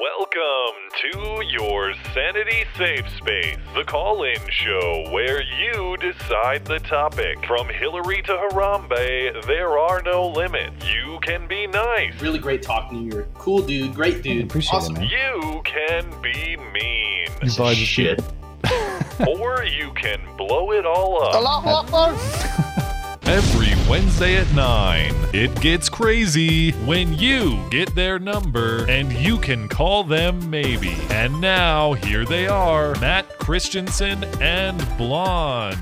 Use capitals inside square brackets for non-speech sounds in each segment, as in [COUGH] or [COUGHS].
Welcome to your Sanity Safe Space, the call in show where you decide the topic. From Hillary to Harambe, there are no limits. You can be nice, Really great talking to you. You're a cool dude, great dude. Appreciate awesome. it, man. you can be mean, You Piece of buy the shit. [LAUGHS] or you can blow it all up. [LAUGHS] Every Wednesday at 9, it gets crazy when you get their number and you can call them maybe. And now, here they are Matt Christiansen and Blonde.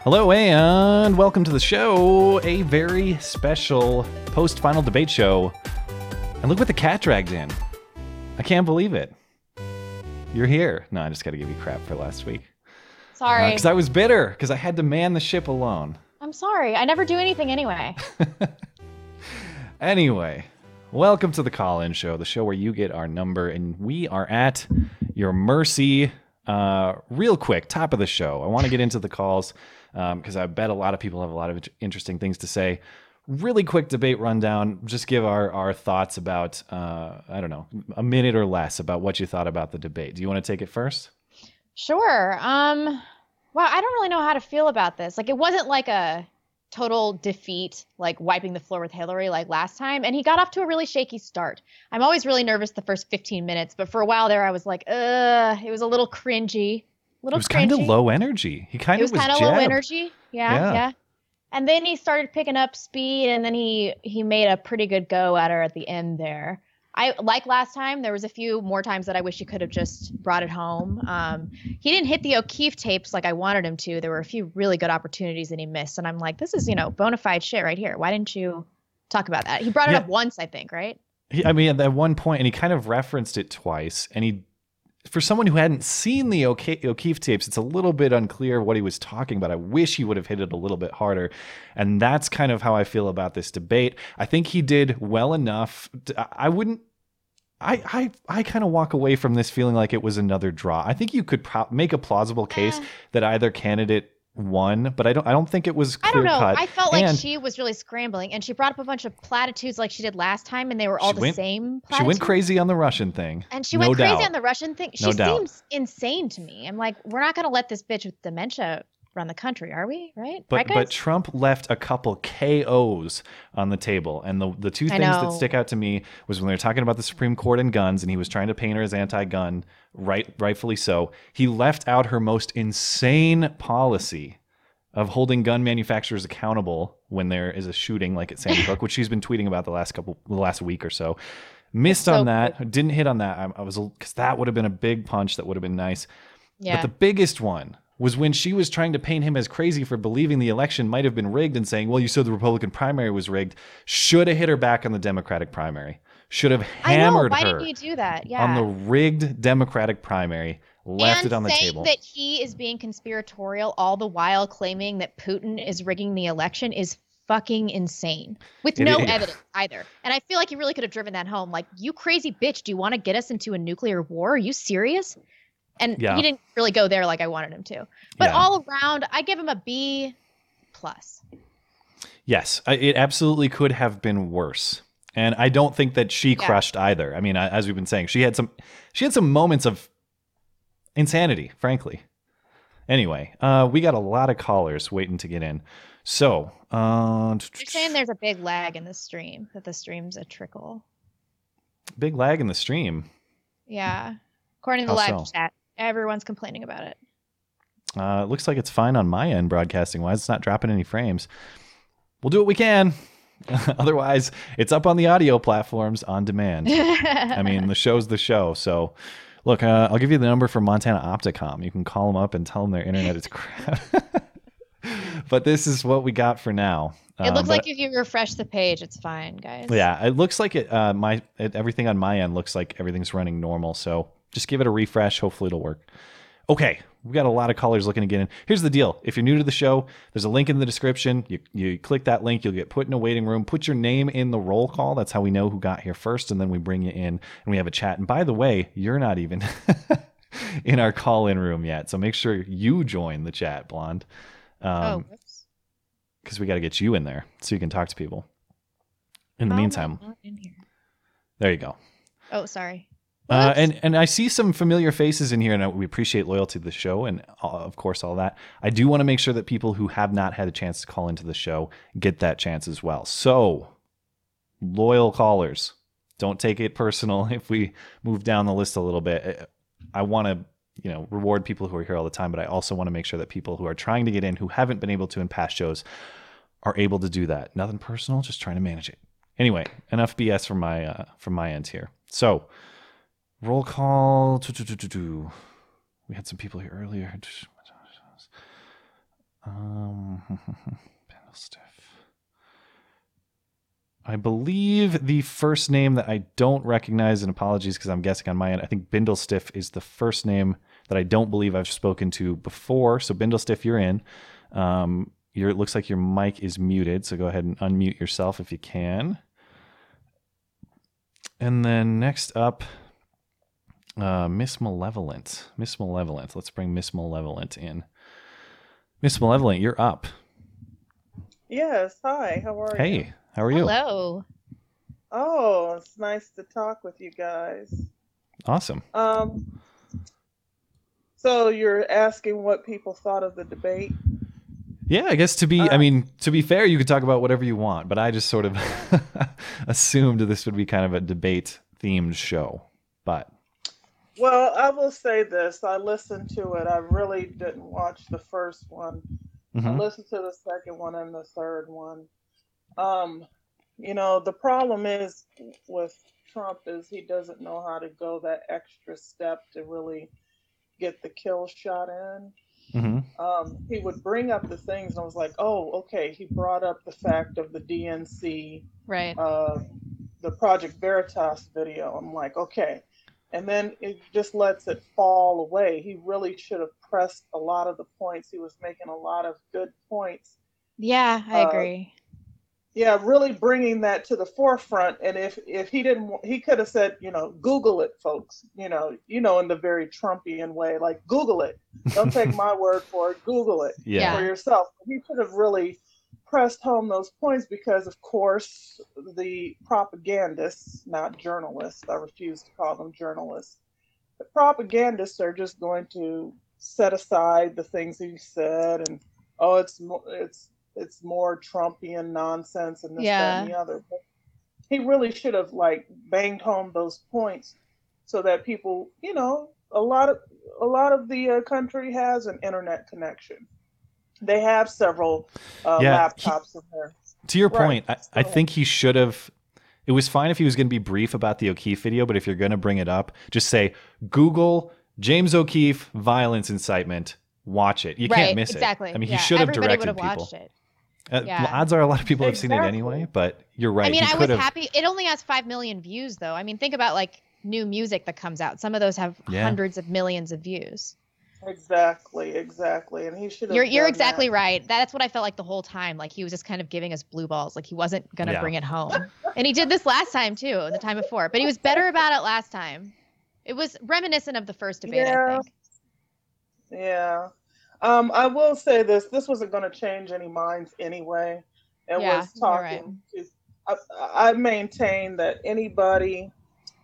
Hello and welcome to the show. A very special post final debate show. And look what the cat dragged in. I can't believe it. You're here. No, I just got to give you crap for last week. Sorry. Because I was bitter because I had to man the ship alone. I'm sorry. I never do anything anyway. [LAUGHS] Anyway, welcome to the call in show, the show where you get our number and we are at your mercy. Uh, real quick, top of the show. I want to get into the calls because I bet a lot of people have a lot of interesting things to say. Really quick debate rundown. Just give our, our thoughts about, uh, I don't know, a minute or less about what you thought about the debate. Do you want to take it first? Sure. Um wow, I don't really know how to feel about this. Like it wasn't like a total defeat, like wiping the floor with Hillary like last time, and he got off to a really shaky start. I'm always really nervous the first 15 minutes, but for a while there I was like, "Uh, it was a little cringy." Little It was kind of low energy. He kind of was was kind of low energy. Yeah, Yeah. yeah. And then he started picking up speed, and then he he made a pretty good go at her at the end there. I like last time. There was a few more times that I wish he could have just brought it home. Um, he didn't hit the O'Keefe tapes like I wanted him to. There were a few really good opportunities that he missed, and I'm like, this is you know bona fide shit right here. Why didn't you talk about that? He brought it Yeah. up once, I think, right? He, I mean, at one point, and he kind of referenced it twice. And he, for someone who hadn't seen the O'Keefe tapes, it's a little bit unclear what he was talking about. I wish he would have hit it a little bit harder. And that's kind of how I feel about this debate. I think he did well enough. to- I I wouldn't. I I, I kind of walk away from this feeling like it was another draw. I think you could pro- make a plausible case Eh. that either candidate won, but I don't. I don't think it was clear I don't know. cut. I felt like And she was really scrambling, and she brought up a bunch of platitudes like she did last time, and they were all the went- same. she went crazy on the Russian thing. And she No went crazy doubt. on the Russian thing. She No doubt. seems insane to me. I'm like, we're not going to let this bitch with dementia run the country, are we? Right? But right, but? Trump left a couple KOs on the table, and the the two things that stick out to me was when they were talking about the Supreme Court and guns, and he was trying to paint her as anti-gun, right, rightfully so. He left out her most insane policy of holding gun manufacturers accountable when there is a shooting, like at Sandy Hook, [LAUGHS] which she's been tweeting about the last couple, the last week or so. Missed so on that, didn't hit on that. I, I was because that would have been a big punch. That would have been nice. yeah. But the biggest one was when she was trying to paint him as crazy for believing the election might have been rigged and saying, well, you said the Republican primary was rigged. Should have hit her back on the Democratic primary. Should have I know. hammered Why her didn't you do that? Yeah. on the rigged Democratic primary, left and it on the saying table. that he is being conspiratorial all the while claiming that Putin is rigging the election is fucking insane with It no is. evidence either. And I feel like he really could have driven that home. Like, you crazy bitch, do you want to get us into a nuclear war? Are you serious? And Yeah. he didn't really go there like I wanted him to. But Yeah. all around, I give him a B plus. Yes, I- it absolutely could have been worse. And I don't think that she Yeah. crushed either. I mean, as we've been saying, she had some she had some moments of insanity, frankly. Anyway, uh, we got a lot of callers waiting to get in. So, uh, You're saying there's a big lag in the stream, that the stream's a trickle. big lag in the stream. Yeah. According to the How live so? chat, everyone's complaining about it. Uh, it looks like it's fine on my end, broadcasting wise. It's not dropping any frames. We'll do what we can. [LAUGHS] Otherwise, it's up on the audio platforms on demand. I mean, the [LAUGHS] show's the show. So, look, uh, I'll give you the number for Montana Opticom. You can call them up and tell them their internet is crap. [LAUGHS] but this is what we got for now. It Um, looks but- like if you refresh the page, it's fine, guys. yeah, it looks like it. Uh, my it, everything on my end looks like everything's running normal. So just give it a refresh. Hopefully, it'll work. Okay, we got a lot of callers looking to get in. Here's the deal: if you're new to the show, there's a link in the description. You you click that link, you'll get put in a waiting room. Put your name in the roll call. That's how we know who got here first, and then we bring you in and we have a chat. And by the way, you're not even [LAUGHS] in our call-in room yet, so make sure you join the chat, blonde. oh, Um, whoops. because we got to get you in there so you can talk to people. In the meantime, in here? there you go. Oh, sorry. Uh, and and I see some familiar faces in here, and we appreciate loyalty to the show, and uh, of course all that. I do want to make sure that people who have not had a chance to call into the show get that chance as well. So, loyal callers, don't take it personal [LAUGHS] if we move down the list a little bit. Uh, I want to you know reward people who are here all the time, but I also want to make sure that people who are trying to get in who haven't been able to in past shows are able to do that. Nothing personal, just trying to manage it. Anyway, enough BS from my uh, from my end here. So. Roll call. We had some people here earlier. Um, [LAUGHS] stiff. I believe the first name that I don't recognize, and apologies because I'm guessing on my end. I think Bindlestiff is the first name that I don't believe I've spoken to before. So Bindlestiff, you're in. Um, it looks like your mic is muted, so go ahead and unmute yourself if you can. And then next up, uh, Miss Malevolent. Miss Malevolent. Let's bring Miss Malevolent in. Miss Malevolent, you're up. Yes. Hi. How are hey, you? Hey, how are you? Hello. Oh, it's nice to talk with you guys. Awesome. Um. So you're asking what people thought of the debate? Yeah, I guess to be, uh, I mean, to be fair, you could talk about whatever you want, but I just sort of [LAUGHS] assumed this would be kind of a debate themed show. But well, I will say this. I listened to it. I really didn't watch the first one. Mm-hmm. I listened to the second one and the third one. Um, you know, the problem is with Trump is he doesn't know how to go that extra step to really get the kill shot in. Mm-hmm. Um, he would bring up the things, and I was like, "Oh, okay." He brought up the fact of the DNC, right? Uh, the Project Veritas video. I'm like, okay, and then it just lets it fall away. He really should have pressed a lot of the points. He was making a lot of good points. Yeah, I uh, agree. Yeah, really bringing that to the forefront. And if if he didn't, he could have said, you know, Google it, folks. You know, you know, in the very Trumpian way, like Google it. Don't take [LAUGHS] my word for it. Google it yeah. for yourself. He should have really pressed home those points because, of course, the propagandists, not journalists, I refuse to call them journalists, the propagandists are just going to set aside the things he said and oh, it's more, it's it's more Trumpian nonsense and this, yeah. that, and the other. But he really should have like banged home those points so that people, you know, a lot of a lot of the uh, country has an internet connection they have several uh, yeah, laptops he, in there. To your right. point, I, I think he should have. It was fine if he was going to be brief about the O'Keefe video, but if you're going to bring it up, just say Google James O'Keefe violence incitement. Watch it. You right, can't miss exactly. it. I mean, yeah. he should have Everybody directed people. It. Uh, yeah. well, odds are a lot of people have exactly. seen it anyway, but you're right. I mean, I was have... happy. It only has five million views, though. I mean, think about like new music that comes out. Some of those have yeah. hundreds of millions of views. Exactly, exactly. And he should You're you're exactly that. right. That's what I felt like the whole time. Like he was just kind of giving us blue balls. Like he wasn't gonna yeah. bring it home. and he did this last time too, the time before. But he was better about it last time. It was reminiscent of the first debate, yeah. I think. Yeah. Um, I will say this, this wasn't gonna change any minds anyway. It yeah, was talking right. to I, I maintain that anybody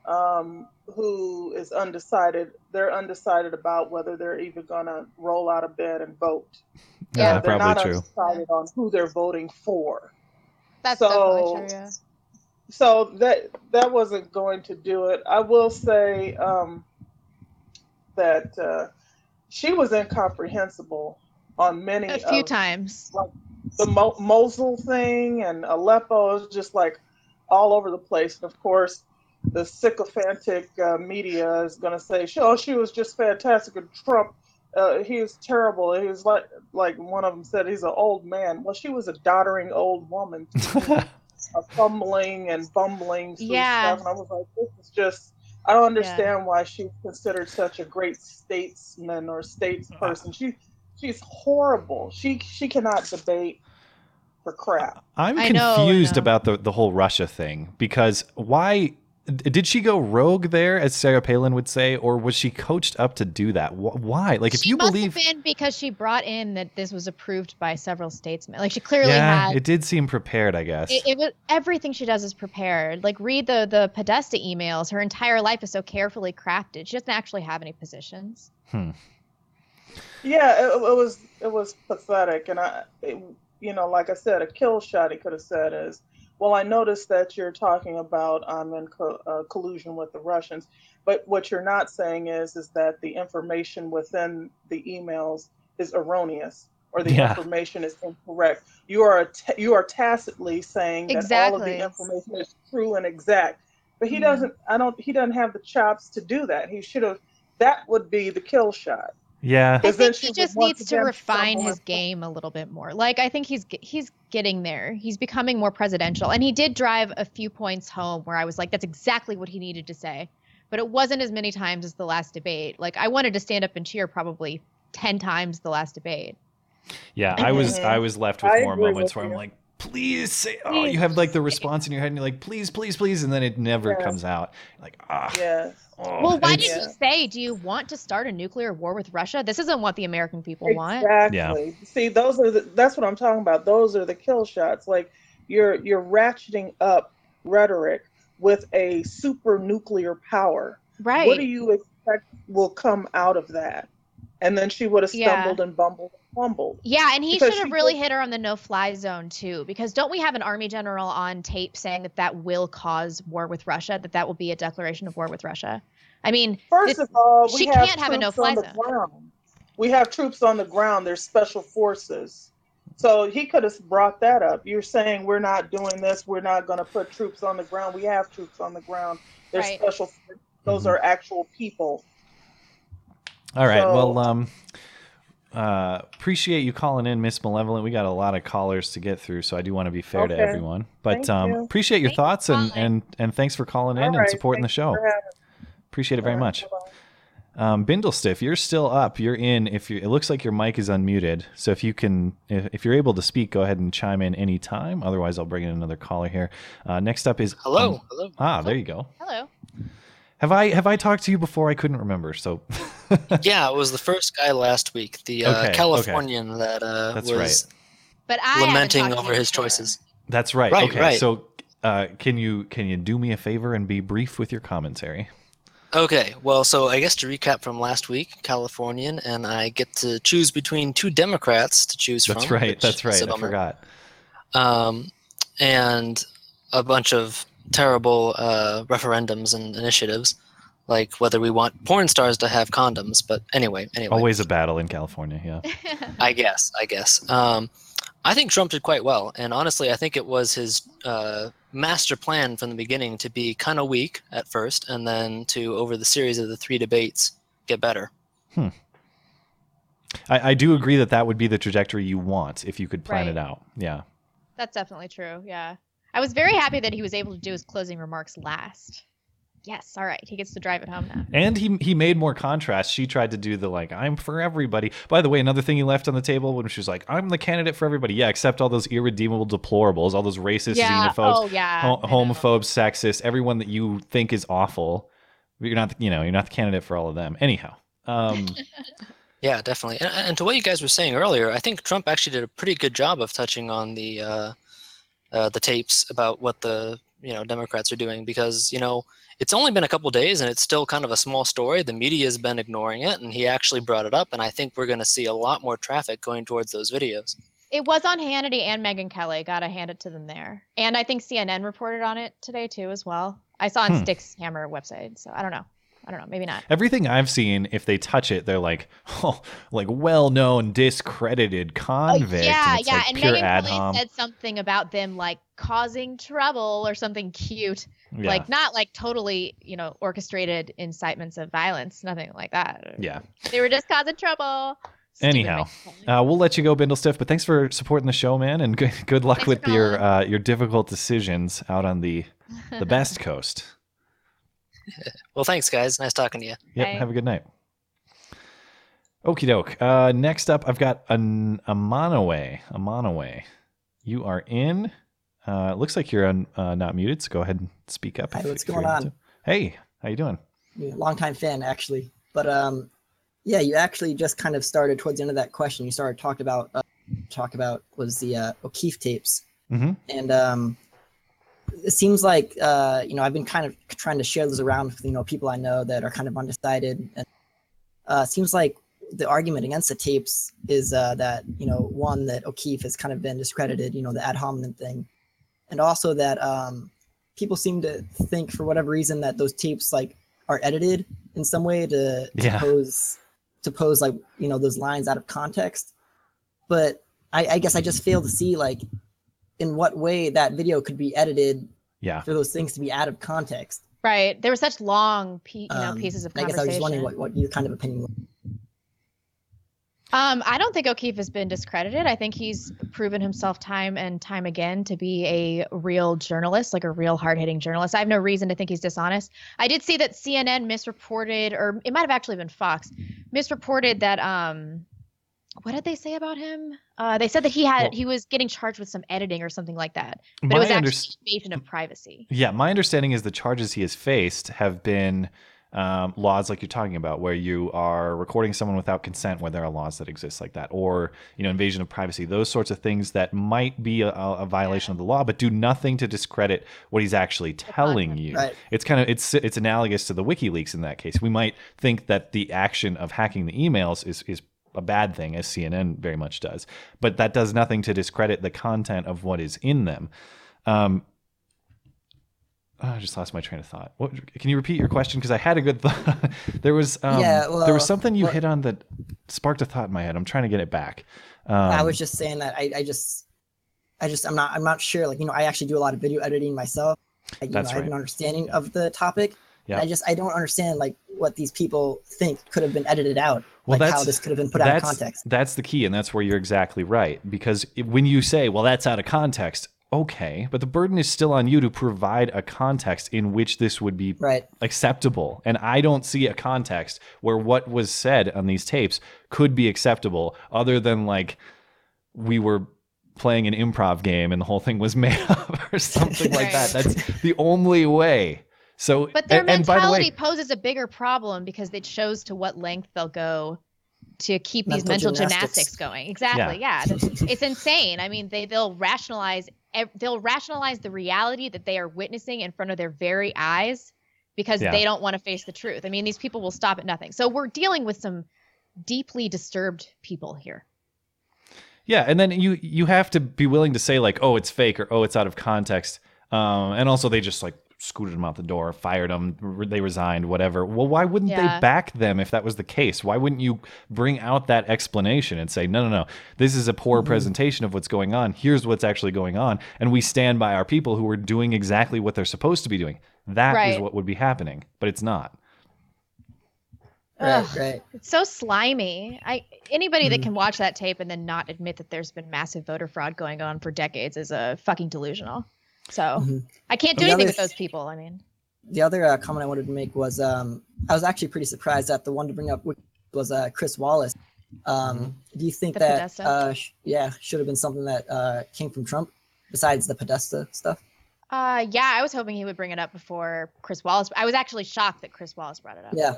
um, who is undecided, they're undecided about whether they're even going to roll out of bed and vote. [LAUGHS] Yeah, they're probably not true. undecided on who they're voting for. That's so, true. Yeah. So that that wasn't going to do it. I will say um, that uh, she was incomprehensible on many a few of, times. Like the Mo- Mosul thing and Aleppo is just like all over the place. And of course, the sycophantic uh, media is going to say, "Oh, she was just fantastic." And Trump, uh, he was terrible. He was like, like one of them said, he's an old man. Well, she was a doddering old woman, a [LAUGHS] fumbling and bumbling yeah. stuff. And I was like, this is just. I don't understand yeah. why she's considered such a great statesman or statesperson. She, she's horrible. She, she cannot debate for crap. I'm confused know, about the the whole Russia thing because why did she go rogue there, as Sarah Palin would say, or was she coached up to do that? Why? Like, if she you must believe, have been because she brought in that this was approved by several statesmen. Like, she clearly yeah, had. it did seem prepared. I guess It, it was everything she does is prepared. Like, read the the Podesta emails. Her entire life is so carefully crafted. She doesn't actually have any positions. Hmm. Yeah, it, it was it was pathetic, and I, it, you know, like I said, a kill shot he could have said is well, I noticed that you're talking about I'm um, in co- uh, collusion with the Russians, but what you're not saying is is that the information within the emails is erroneous or the yeah. information is incorrect. You are t- you are tacitly saying that all of the information is true and exact, but he mm-hmm. doesn't. I don't. He doesn't have the chops to do that. He should have. That would be the kill shot. Yeah, I think he just needs to refine his game a little bit more. Like I think he's he's getting there. He's becoming more presidential, and he did drive a few points home where I was like, that's exactly what he needed to say. But it wasn't as many times as the last debate. Like I wanted to stand up and cheer probably ten times the last debate. Yeah, I was I was left with I more moments where I'm like, please say oh you have like the response in your head and you're like please please please and then it never yes. comes out like ah yeah. oh. well why did you say do you want to start a nuclear war with russia this isn't what the american people exactly. want exactly yeah. see those are the that's what i'm talking about those are the kill shots like you're you're ratcheting up rhetoric with a super nuclear power right what do you expect will come out of that and then she would have stumbled yeah. and bumbled fumbled. Yeah, and he should have really hit her on the no-fly zone too, because don't we have an army general on tape saying that that will cause war with Russia? That that will be a declaration of war with Russia? I mean, first of all, she can't have a no-fly zone. Ground. We have troops on the ground. There's special forces. So he could have brought that up. You're saying we're not doing this. We're not going to put troops on the ground. We have troops on the ground. There's right. special. Those mm-hmm. are actual people. All right. So, well, um, uh, appreciate you calling in, Miss Malevolent. We got a lot of callers to get through, so I do want to be fair okay. to everyone. But um, you. appreciate your thanks thoughts and, and and thanks for calling in and supporting the show. Appreciate it very much. Um, Bindlestiff, you're still up. You're in. If you, it looks like your mic is unmuted, so if you can, if, if you're able to speak, go ahead and chime in anytime. Otherwise, I'll bring in another caller here. Uh, next up is hello. Um, hello. Ah, hello. there you go. Hello. Have I have I talked to you before? I couldn't remember. So [LAUGHS] yeah, it was the first guy last week, the uh, okay, Californian okay. that uh, That's was right. but I lamenting over his before. choices. That's right. right okay, right. so uh, can you can you do me a favor and be brief with your commentary? Okay, well, so I guess to recap from last week, Californian, and I get to choose between two Democrats to choose that's from. Right, that's right. That's right. I forgot. Um, and a bunch of terrible uh, referendums and initiatives, like whether we want porn stars to have condoms. But anyway, anyway. Always a battle in California, yeah. [LAUGHS] I guess, I guess. Um, I think Trump did quite well, and honestly, I think it was his uh, master plan from the beginning to be kind of weak at first, and then to over the series of the three debates get better. Hmm. I, I do agree that that would be the trajectory you want if you could plan right. it out. Yeah. That's definitely true. Yeah. I was very happy that he was able to do his closing remarks last. Yes, all right. He gets to drive it home now. And he he made more contrast. She tried to do the like I'm for everybody. By the way, another thing he left on the table when she was like I'm the candidate for everybody. Yeah, except all those irredeemable deplorables, all those racist, yeah. xenophobes, oh, yeah. ho- homophobes, sexist, everyone that you think is awful. You're not, you know, you're not the candidate for all of them. Anyhow. Um, [LAUGHS] yeah, definitely. And, and, to what you guys were saying earlier, I think Trump actually did a pretty good job of touching on the uh, uh, the tapes about what the you know Democrats are doing because you know it's only been a couple days and it's still kind of a small story. The media has been ignoring it, and he actually brought it up, and I think we're going to see a lot more traffic going towards those videos. It was on Hannity and Megyn Kelly. Got to hand it to them there, and I think CNN reported on it today too as well. I saw on hmm. Styx Hammer website, so I don't know. I don't know, maybe not. Everything I've seen, if they touch it, they're like, [LAUGHS] oh, like well-known discredited convict. Oh, yeah, and yeah. Like and Megyn Kelly said something about them like causing trouble or something cute, yeah. like not like totally, you know, orchestrated incitements of violence, nothing like that. Yeah, they were just causing trouble. Anyhow, uh, we'll let you go, Bindlestiff. But thanks for supporting the show, man, and good, [LAUGHS] good luck thanks with your uh, your difficult decisions out on the the best [LAUGHS] coast. [LAUGHS] well, thanks, guys. Nice talking to you. Yep. Have a good night. Okie doke. Uh, next up, I've got an Amanaway. Amanaway. You are in. Uh, it looks like you're on, uh, not muted, so go ahead and speak up. Hi, what's going on? Hey, how you doing? Long time fan, actually. But um, yeah, you actually just kind of started towards the end of that question. You started talked about uh, talk about was the uh, O'Keefe tapes, mm-hmm. and um, it seems like uh, you know I've been kind of trying to share those around with you know people I know that are kind of undecided, and uh, seems like the argument against the tapes is uh, that you know one that O'Keefe has kind of been discredited, you know the ad hominem thing, and also that um, people seem to think for whatever reason that those tapes like are edited in some way to, to yeah. pose to pose like you know those lines out of context, but I, I guess I just fail to see like in what way that video could be edited yeah for those things to be out of context right there were such long you know um, pieces of i guess i was just wondering what, what your kind of opinion was um, I don't think O'Keefe has been discredited. I think he's proven himself time and time again to be a real journalist, like a real hard hitting journalist. I have no reason to think he's dishonest. I did see that CNN misreported, or it might have actually been Fox, misreported that um, what did they say about him? Uh, they said that he had well, he was getting charged with some editing or something like that, but it was actually underst- invasion of privacy. Yeah, my understanding is the charges he has faced have been um, laws like you're talking about, where you are recording someone without consent, where there are laws that exist like that, or you know, invasion of privacy, those sorts of things that might be a, a violation yeah. of the law, but do nothing to discredit what he's actually telling you. Right. It's kind of it's it's analogous to the WikiLeaks in that case. We might think that the action of hacking the emails is is a bad thing, as CNN very much does. But that does nothing to discredit the content of what is in them. Um, oh, I just lost my train of thought. What, can you repeat your question? Because I had a good thought. [LAUGHS] there was um, yeah, well, there was something you well, hit on that sparked a thought in my head. I'm trying to get it back. Um, I was just saying that I, I just I just I'm not I'm not sure. Like you know I actually do a lot of video editing myself. I, you That's know, right. I have an understanding of the topic. Yeah. I just I don't understand like what these people think could have been edited out well, like how this could have been put out of context. That's the key, and that's where you're exactly right. Because when you say, "Well, that's out of context," okay, but the burden is still on you to provide a context in which this would be right. acceptable. And I don't see a context where what was said on these tapes could be acceptable, other than like we were playing an improv game and the whole thing was [LAUGHS] made up or something like that. [LAUGHS] That's the only way. So, but their and, mentality and the way, poses a bigger problem because it shows to what length they'll go to keep mental these mental gymnastics, gymnastics going. Exactly. Yeah, yeah. it's insane. I mean, they they'll rationalize they'll rationalize the reality that they are witnessing in front of their very eyes because yeah. they don't want to face the truth. I mean, these people will stop at nothing. So we're dealing with some deeply disturbed people here. Yeah, and then you you have to be willing to say like, oh, it's fake or oh, it's out of context. Um, and also they just like scooted them out the door, fired them, they resigned, whatever. Well, why wouldn't yeah. they back them if that was the case? Why wouldn't you bring out that explanation and say, no, no, no, this is a poor mm-hmm. presentation of what's going on. Here's what's actually going on. And we stand by our people who are doing exactly what they're supposed to be doing. That right. is what would be happening, but it's not. Right, right. It's so slimy. I anybody mm-hmm. that can watch that tape and then not admit that there's been massive voter fraud going on for decades is a fucking delusional. So mm-hmm. I can't do anything with those people. I mean, the other uh, comment I wanted to make was um, I was actually pretty surprised that the one to bring up was uh, Chris Wallace. Um, mm-hmm. Do you think the that uh, sh- yeah should have been something that uh, came from Trump besides the Podesta stuff? Uh, yeah, I was hoping he would bring it up before Chris Wallace. I was actually shocked that Chris Wallace brought it up. Yeah,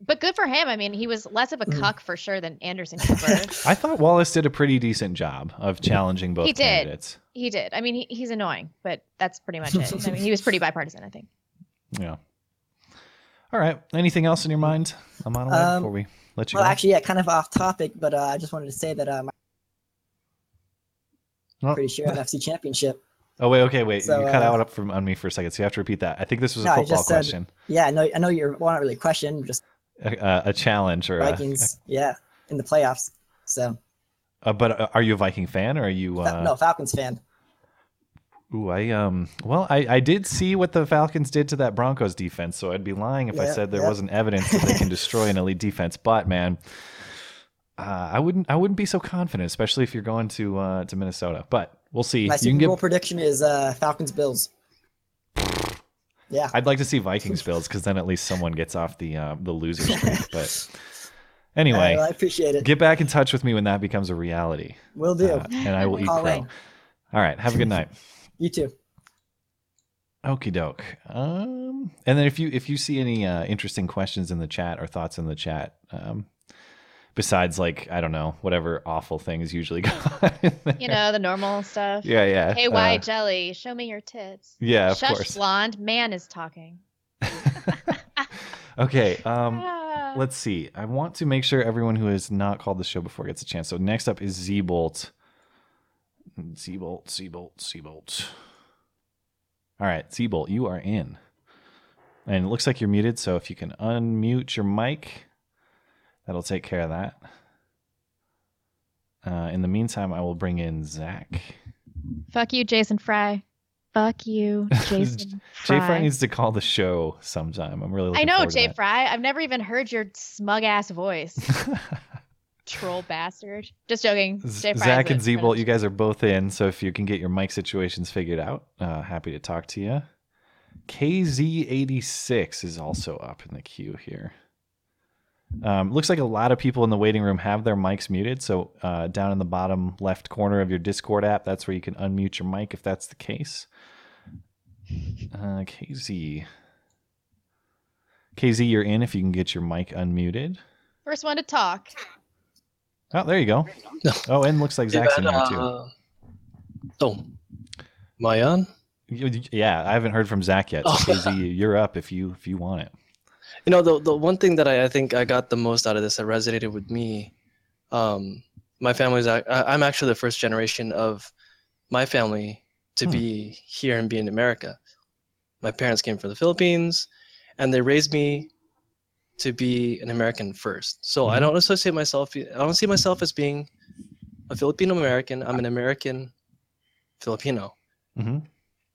but good for him. I mean, he was less of a mm. cuck for sure than Anderson Cooper. [LAUGHS] I thought Wallace did a pretty decent job of challenging both he did. candidates. He did. I mean, he, he's annoying, but that's pretty much it. I mean, he was pretty bipartisan, I think. Yeah. All right. Anything else in your mind, Amanda, um, before we let you well, go? actually, yeah, kind of off topic, but uh, I just wanted to say that I'm oh. pretty sure NFC Championship. Oh wait, okay, wait. So, you cut uh, out up from on me for a second, so you have to repeat that. I think this was a no, football question. Said, yeah, no. I know you're well, not really a question, just a, a challenge or Vikings. A, yeah, in the playoffs. So. Uh, but uh, are you a Viking fan or are you? Uh... No, Falcons fan. Ooh, I um. Well, I I did see what the Falcons did to that Broncos defense, so I'd be lying if yeah, I said there yeah. wasn't evidence that they can [LAUGHS] destroy an elite defense. But man, uh, I wouldn't I wouldn't be so confident, especially if you're going to uh, to Minnesota. But we'll see. My Super Bowl get... prediction is uh, Falcons Bills. Yeah. I'd like to see Vikings [LAUGHS] Bills because then at least someone gets off the uh, the loser streak. [LAUGHS] but anyway, right, well, I appreciate it. Get back in touch with me when that becomes a reality. Will do. Uh, and I will eat crow. All right. Have a good night. [LAUGHS] You too. Okie doke. Um, and then if you if you see any uh, interesting questions in the chat or thoughts in the chat, um, besides like I don't know whatever awful things usually [LAUGHS] go. on. you know the normal stuff. Yeah, yeah. Hey, white uh, jelly, show me your tits. Yeah, of Shush, course. blonde man is talking. [LAUGHS] okay. Um, [LAUGHS] ah. let's see. I want to make sure everyone who has not called the show before gets a chance. So next up is Z Bolt. Z Bolt, Z Bolt, Z Bolt. All right, Z Bolt, you are in. And it looks like you're muted, so if you can unmute your mic, that'll take care of that. Uh, in the meantime, I will bring in Zach. Fuck you, Jason Fry. Fuck you, [LAUGHS] Jason. Fry. Jay Fry needs to call the show sometime. I'm really. I know Jay Fry. I've never even heard your smug ass voice. [LAUGHS] Troll bastard. Just joking. Jay Fry Zach and Z Bolt, you guys are both in. So if you can get your mic situations figured out, uh, happy to talk to you. KZ86 is also up in the queue here. Um, looks like a lot of people in the waiting room have their mics muted. So uh, down in the bottom left corner of your Discord app, that's where you can unmute your mic if that's the case. Uh, KZ. KZ, you're in if you can get your mic unmuted. First one to talk. Oh, there you go. [LAUGHS] Oh, and looks like Zach's in here too. Uh, oh, am I on? Yeah, I haven't heard from Zach yet. So oh. KZ, you're up if you if you want it. You know, the the one thing that I, I think I got the most out of this that resonated with me, um, my family's I, I'm actually the first generation of my family to hmm. be here and be in America. My parents came from the Philippines, and they raised me to be an American first. So mm-hmm. I don't associate myself. I don't see myself as being a Filipino American. I'm an American Filipino. Mm-hmm.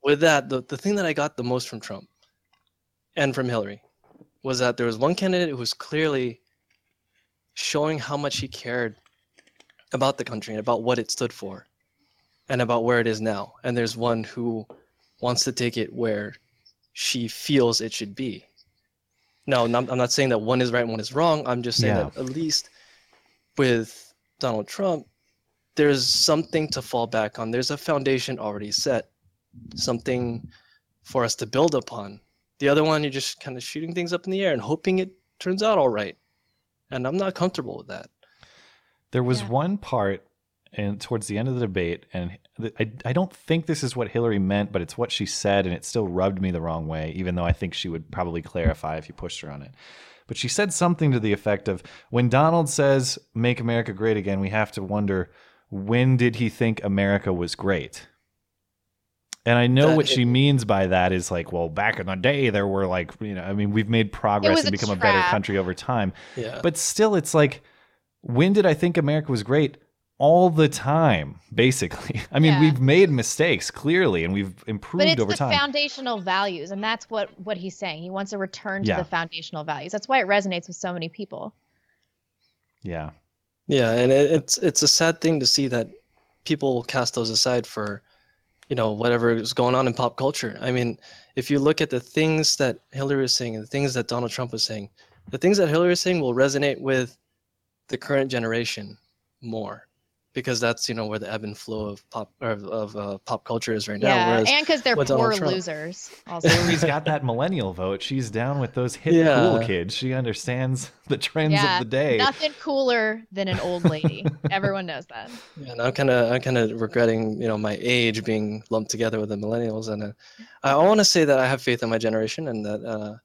With that, the, the thing that I got the most from Trump and from Hillary was that there was one candidate who was clearly showing how much he cared about the country and about what it stood for and about where it is now. And there's one who wants to take it where she feels it should be. No, I'm not saying that one is right and one is wrong. I'm just saying yeah. that at least with Donald Trump, there's something to fall back on. There's a foundation already set, something for us to build upon. The other one, you're just kind of shooting things up in the air and hoping it turns out all right. And I'm not comfortable with that. There was yeah. one part and towards the end of the debate, and I, I don't think this is what Hillary meant, but it's what she said, and it still rubbed me the wrong way, even though I think she would probably clarify if you pushed her on it. But she said something to the effect of when Donald says, Make America Great Again, we have to wonder when did he think America was great? And I know that what she means by that is like, well, back in the day, there were like, you know, I mean, we've made progress and become trap. a better country over time. Yeah. But still, it's like, when did I think America was great? All the time, basically. [LAUGHS] I mean, yeah. we've made mistakes clearly, and we've improved but it's over the time. Foundational values, and that's what what he's saying. He wants a return to yeah. the foundational values. That's why it resonates with so many people. Yeah. Yeah, and it's it's a sad thing to see that people cast those aside for you know whatever is going on in pop culture. I mean if you look at the things that hillary was saying and the things that donald trump was saying the things that hillary is saying will resonate with the current generation more because that's you know where the ebb and flow of pop of, of uh, pop culture is right yeah, now. Yeah, and because they're poor losers. [LAUGHS] Also, Hillary's got that millennial vote. She's down with those hip yeah. cool kids. She understands [LAUGHS] the trends yeah, of the day. Nothing cooler than an old lady. [LAUGHS] Everyone knows that. Yeah, and I'm kind of I'm kind of regretting you know my age being lumped together with the millennials, and uh, I want to say that I have faith in my generation, and that uh,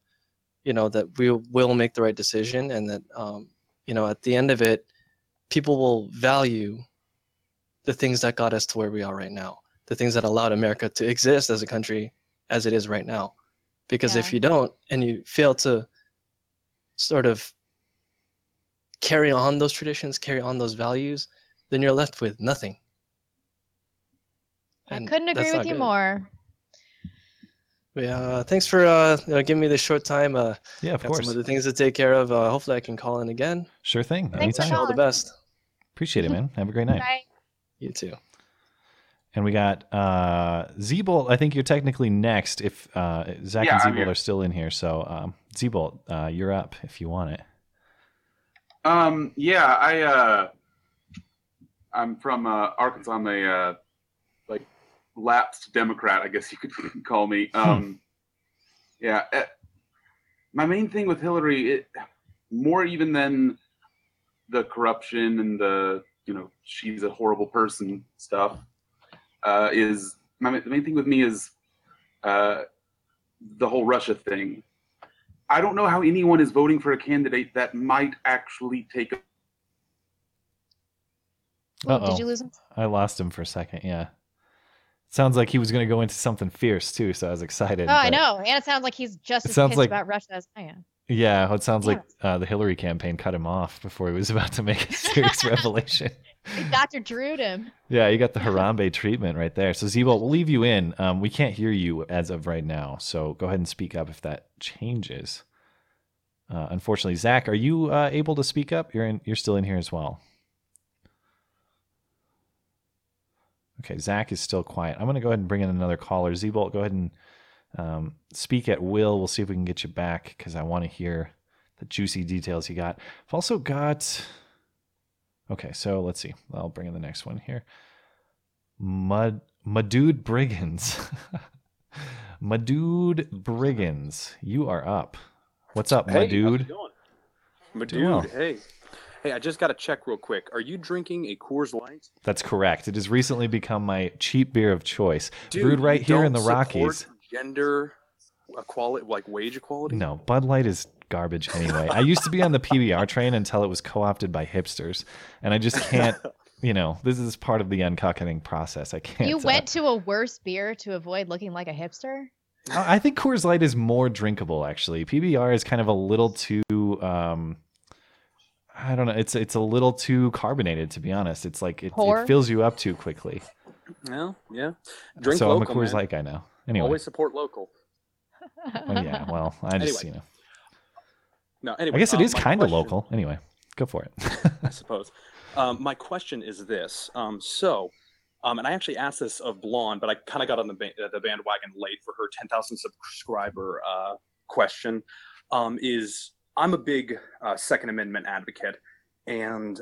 you know that we will make the right decision, and that um, you know at the end of it, people will value the things that got us to where we are right now, the things that allowed America to exist as a country as it is right now. Because yeah. if you don't and you fail to sort of carry on those traditions, carry on those values, then you're left with nothing. And I couldn't agree with you good. more. Yeah, uh, thanks for uh, you know, giving me this short time. Uh, yeah, of course. Some other things to take care of. Uh, hopefully, I can call in again. Sure thing. Thanks Anytime. All the best. Appreciate it, man. [LAUGHS] Have a great night. Bye. You too. And we got uh Zebolt. I think you're technically next if uh Zach yeah, and Zebolt are still in here. So um Zebolt, uh you're up if you want it. Um yeah, I uh I'm from uh Arkansas. I'm a uh like lapsed Democrat, I guess you could [LAUGHS] call me. Hmm. Um, yeah, uh, my main thing with Hillary, it, more even than the corruption and the you know she's a horrible person stuff, uh, is my the main thing with me is uh, the whole Russia thing. I don't know how anyone is voting for a candidate that might actually take. A- Did you lose him? I lost him for a second. Yeah. Sounds like he was going to go into something fierce too, so I was excited. Oh, I know, and it sounds like he's just as sounds pissed like, about Russia as I am. Yeah, it sounds yeah. like uh, the Hillary campaign cut him off before he was [LAUGHS] about to make a serious [LAUGHS] revelation. Dr. Drewed him. Yeah, you got the Harambe [LAUGHS] treatment right there. So Zebo, we'll leave you in. Um, we can't hear you as of right now, so go ahead and speak up if that changes. Uh, unfortunately, Zach, are you uh, able to speak up? You're in. You're still in here as well. Okay, Zach is still quiet. I'm going to go ahead and bring in another caller. Zebolt, go ahead and um, speak at will. We'll see if we can get you back because I want to hear the juicy details you got. I've also got. Okay, so let's see. I'll bring in the next one here. Mud Madude Brigands. [LAUGHS] Madude Brigands, you are up. What's up, hey, my dude? Well. hey. Hey, I just got to check real quick. Are you drinking a Coors Light? That's correct. It has recently become my cheap beer of choice. Dude, Brewed right here in the Rockies. Gender equality, like wage equality? No, Bud Light is garbage anyway. I used to be on the PBR train until it was co opted by hipsters. And I just can't, [LAUGHS] you know, this is part of the uncuckening process. I can't. You went uh, to a worse beer to avoid looking like a hipster? I think Coors Light is more drinkable actually. PBR is kind of a little too um I don't know. It's it's a little too carbonated to be honest. It's like it, it fills you up too quickly. Well, yeah. Drink so local, I'm a Coors man. Light guy now. Anyway. Always support local. well, yeah. [LAUGHS] Well, I just anyway. you know. No, anyway, I guess it um, is kind of local. Anyway, go for it. [LAUGHS] I suppose. Um, my question is this. Um, so, um, and I actually asked this of Blonde, but I kind of got on the, ba- the bandwagon late for her 10,000 subscriber uh, question. Um, is I'm a big uh, Second Amendment advocate, and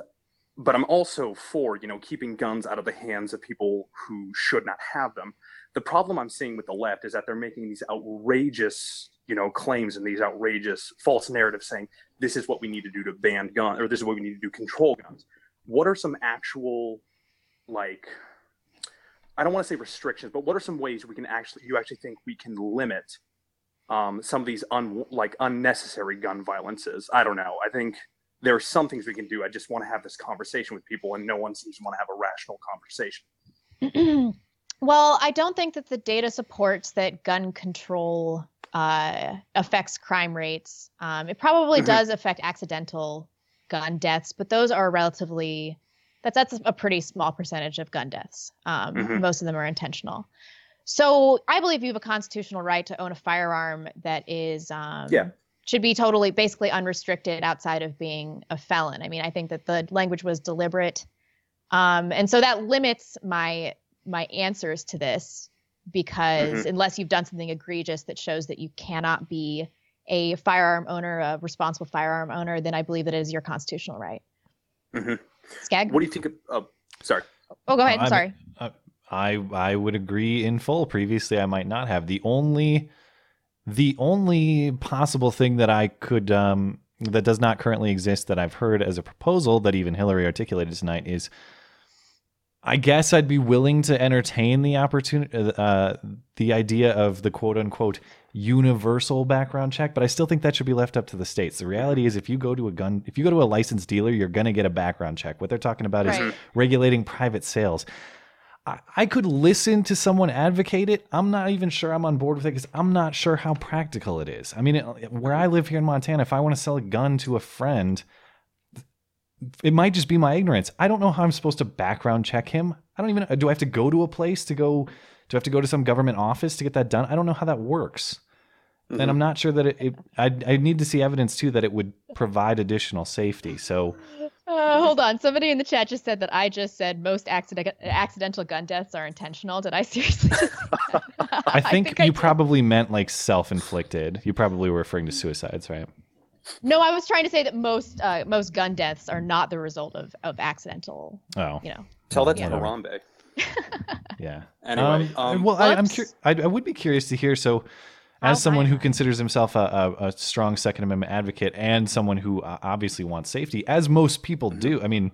but I'm also for you know keeping guns out of the hands of people who should not have them. The problem I'm seeing with the left is that they're making these outrageous you know claims and these outrageous false narratives saying this is what we need to do to ban guns or this is what we need to do control guns. What are some actual like I don't want to say restrictions, but what are some ways we can actually you actually think we can limit um, some of these un, like unnecessary gun violences? I don't know. I think there are some things we can do. I just want to have this conversation with people, and no one seems to want to have a rational conversation. [CLEARS THROAT] well, I don't think that the data supports that gun control uh, affects crime rates. Um, it probably mm-hmm. does affect accidental gun deaths, but those are relatively that's that's a pretty small percentage of gun deaths. Um, mm-hmm. Most of them are intentional. So I believe you have a constitutional right to own a firearm that is um, yeah should be totally basically unrestricted outside of being a felon. I mean, I think that the language was deliberate, um, and so that limits my my answers to this because mm-hmm. unless you've done something egregious that shows that you cannot be a firearm owner, a responsible firearm owner, then I believe that it is your constitutional right. Mm-hmm. Skag. What do you think of? Uh, sorry. Oh, go ahead. I'm, sorry. Uh, I I would agree in full. Previously, I might not have. The only the only possible thing that I could um, that does not currently exist that I've heard as a proposal that even Hillary articulated tonight is. I guess I'd be willing to entertain the opportunity, uh, the idea of the quote unquote universal background check, but I still think that should be left up to the states. The reality is, if you go to a gun, if you go to a licensed dealer, you're going to get a background check. What they're talking about right. is regulating private sales. I, I could listen to someone advocate it. I'm not even sure I'm on board with it because I'm not sure how practical it is. I mean, it, where I live here in Montana, if I want to sell a gun to a friend, it might just be my ignorance. I don't know how I'm supposed to background check him. I don't even do I have to go to a place to go do I have to go to some government office to get that done? I don't know how that works. Mm-hmm. And I'm not sure that it, it I I need to see evidence too that it would provide additional safety. So uh, hold on. Somebody in the chat just said that I just said most accident, accidental gun deaths are intentional. Did I [LAUGHS] seriously? [LAUGHS] I, think I think you probably meant like self-inflicted. You probably were referring to suicides, right? No, I was trying to say that most uh, most gun deaths are not the result of of accidental. Oh, you know. Tell that to yeah. Harambe. [LAUGHS] yeah. Anyway, Um, um, well, I, I'm whoops. cur- I, I would be curious to hear. So, How as someone who considers himself a, a, a strong Second Amendment advocate and someone who uh, obviously wants safety, as most people do, I mean,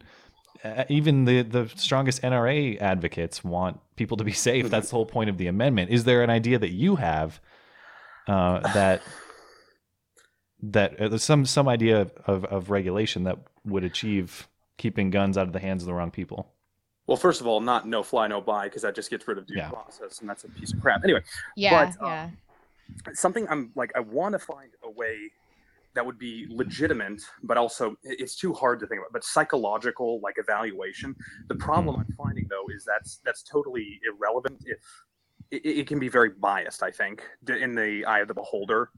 uh, even the the strongest NRA advocates want people to be safe. That's the whole point of the amendment. Is there an idea that you have uh, that that uh, there's some some idea of, of regulation that would achieve keeping guns out of the hands of the wrong people? Well, first of all, not no fly, no buy, because that just gets rid of due Yeah. process, and that's a piece of crap. Anyway, Yeah, But, uh, yeah. something I'm like, I want to find a way that would be legitimate, but also it's too hard to think about. But psychological, like evaluation. The problem I'm finding though is that's that's totally irrelevant. If it, it can be very biased, I think, in the eye of the beholder.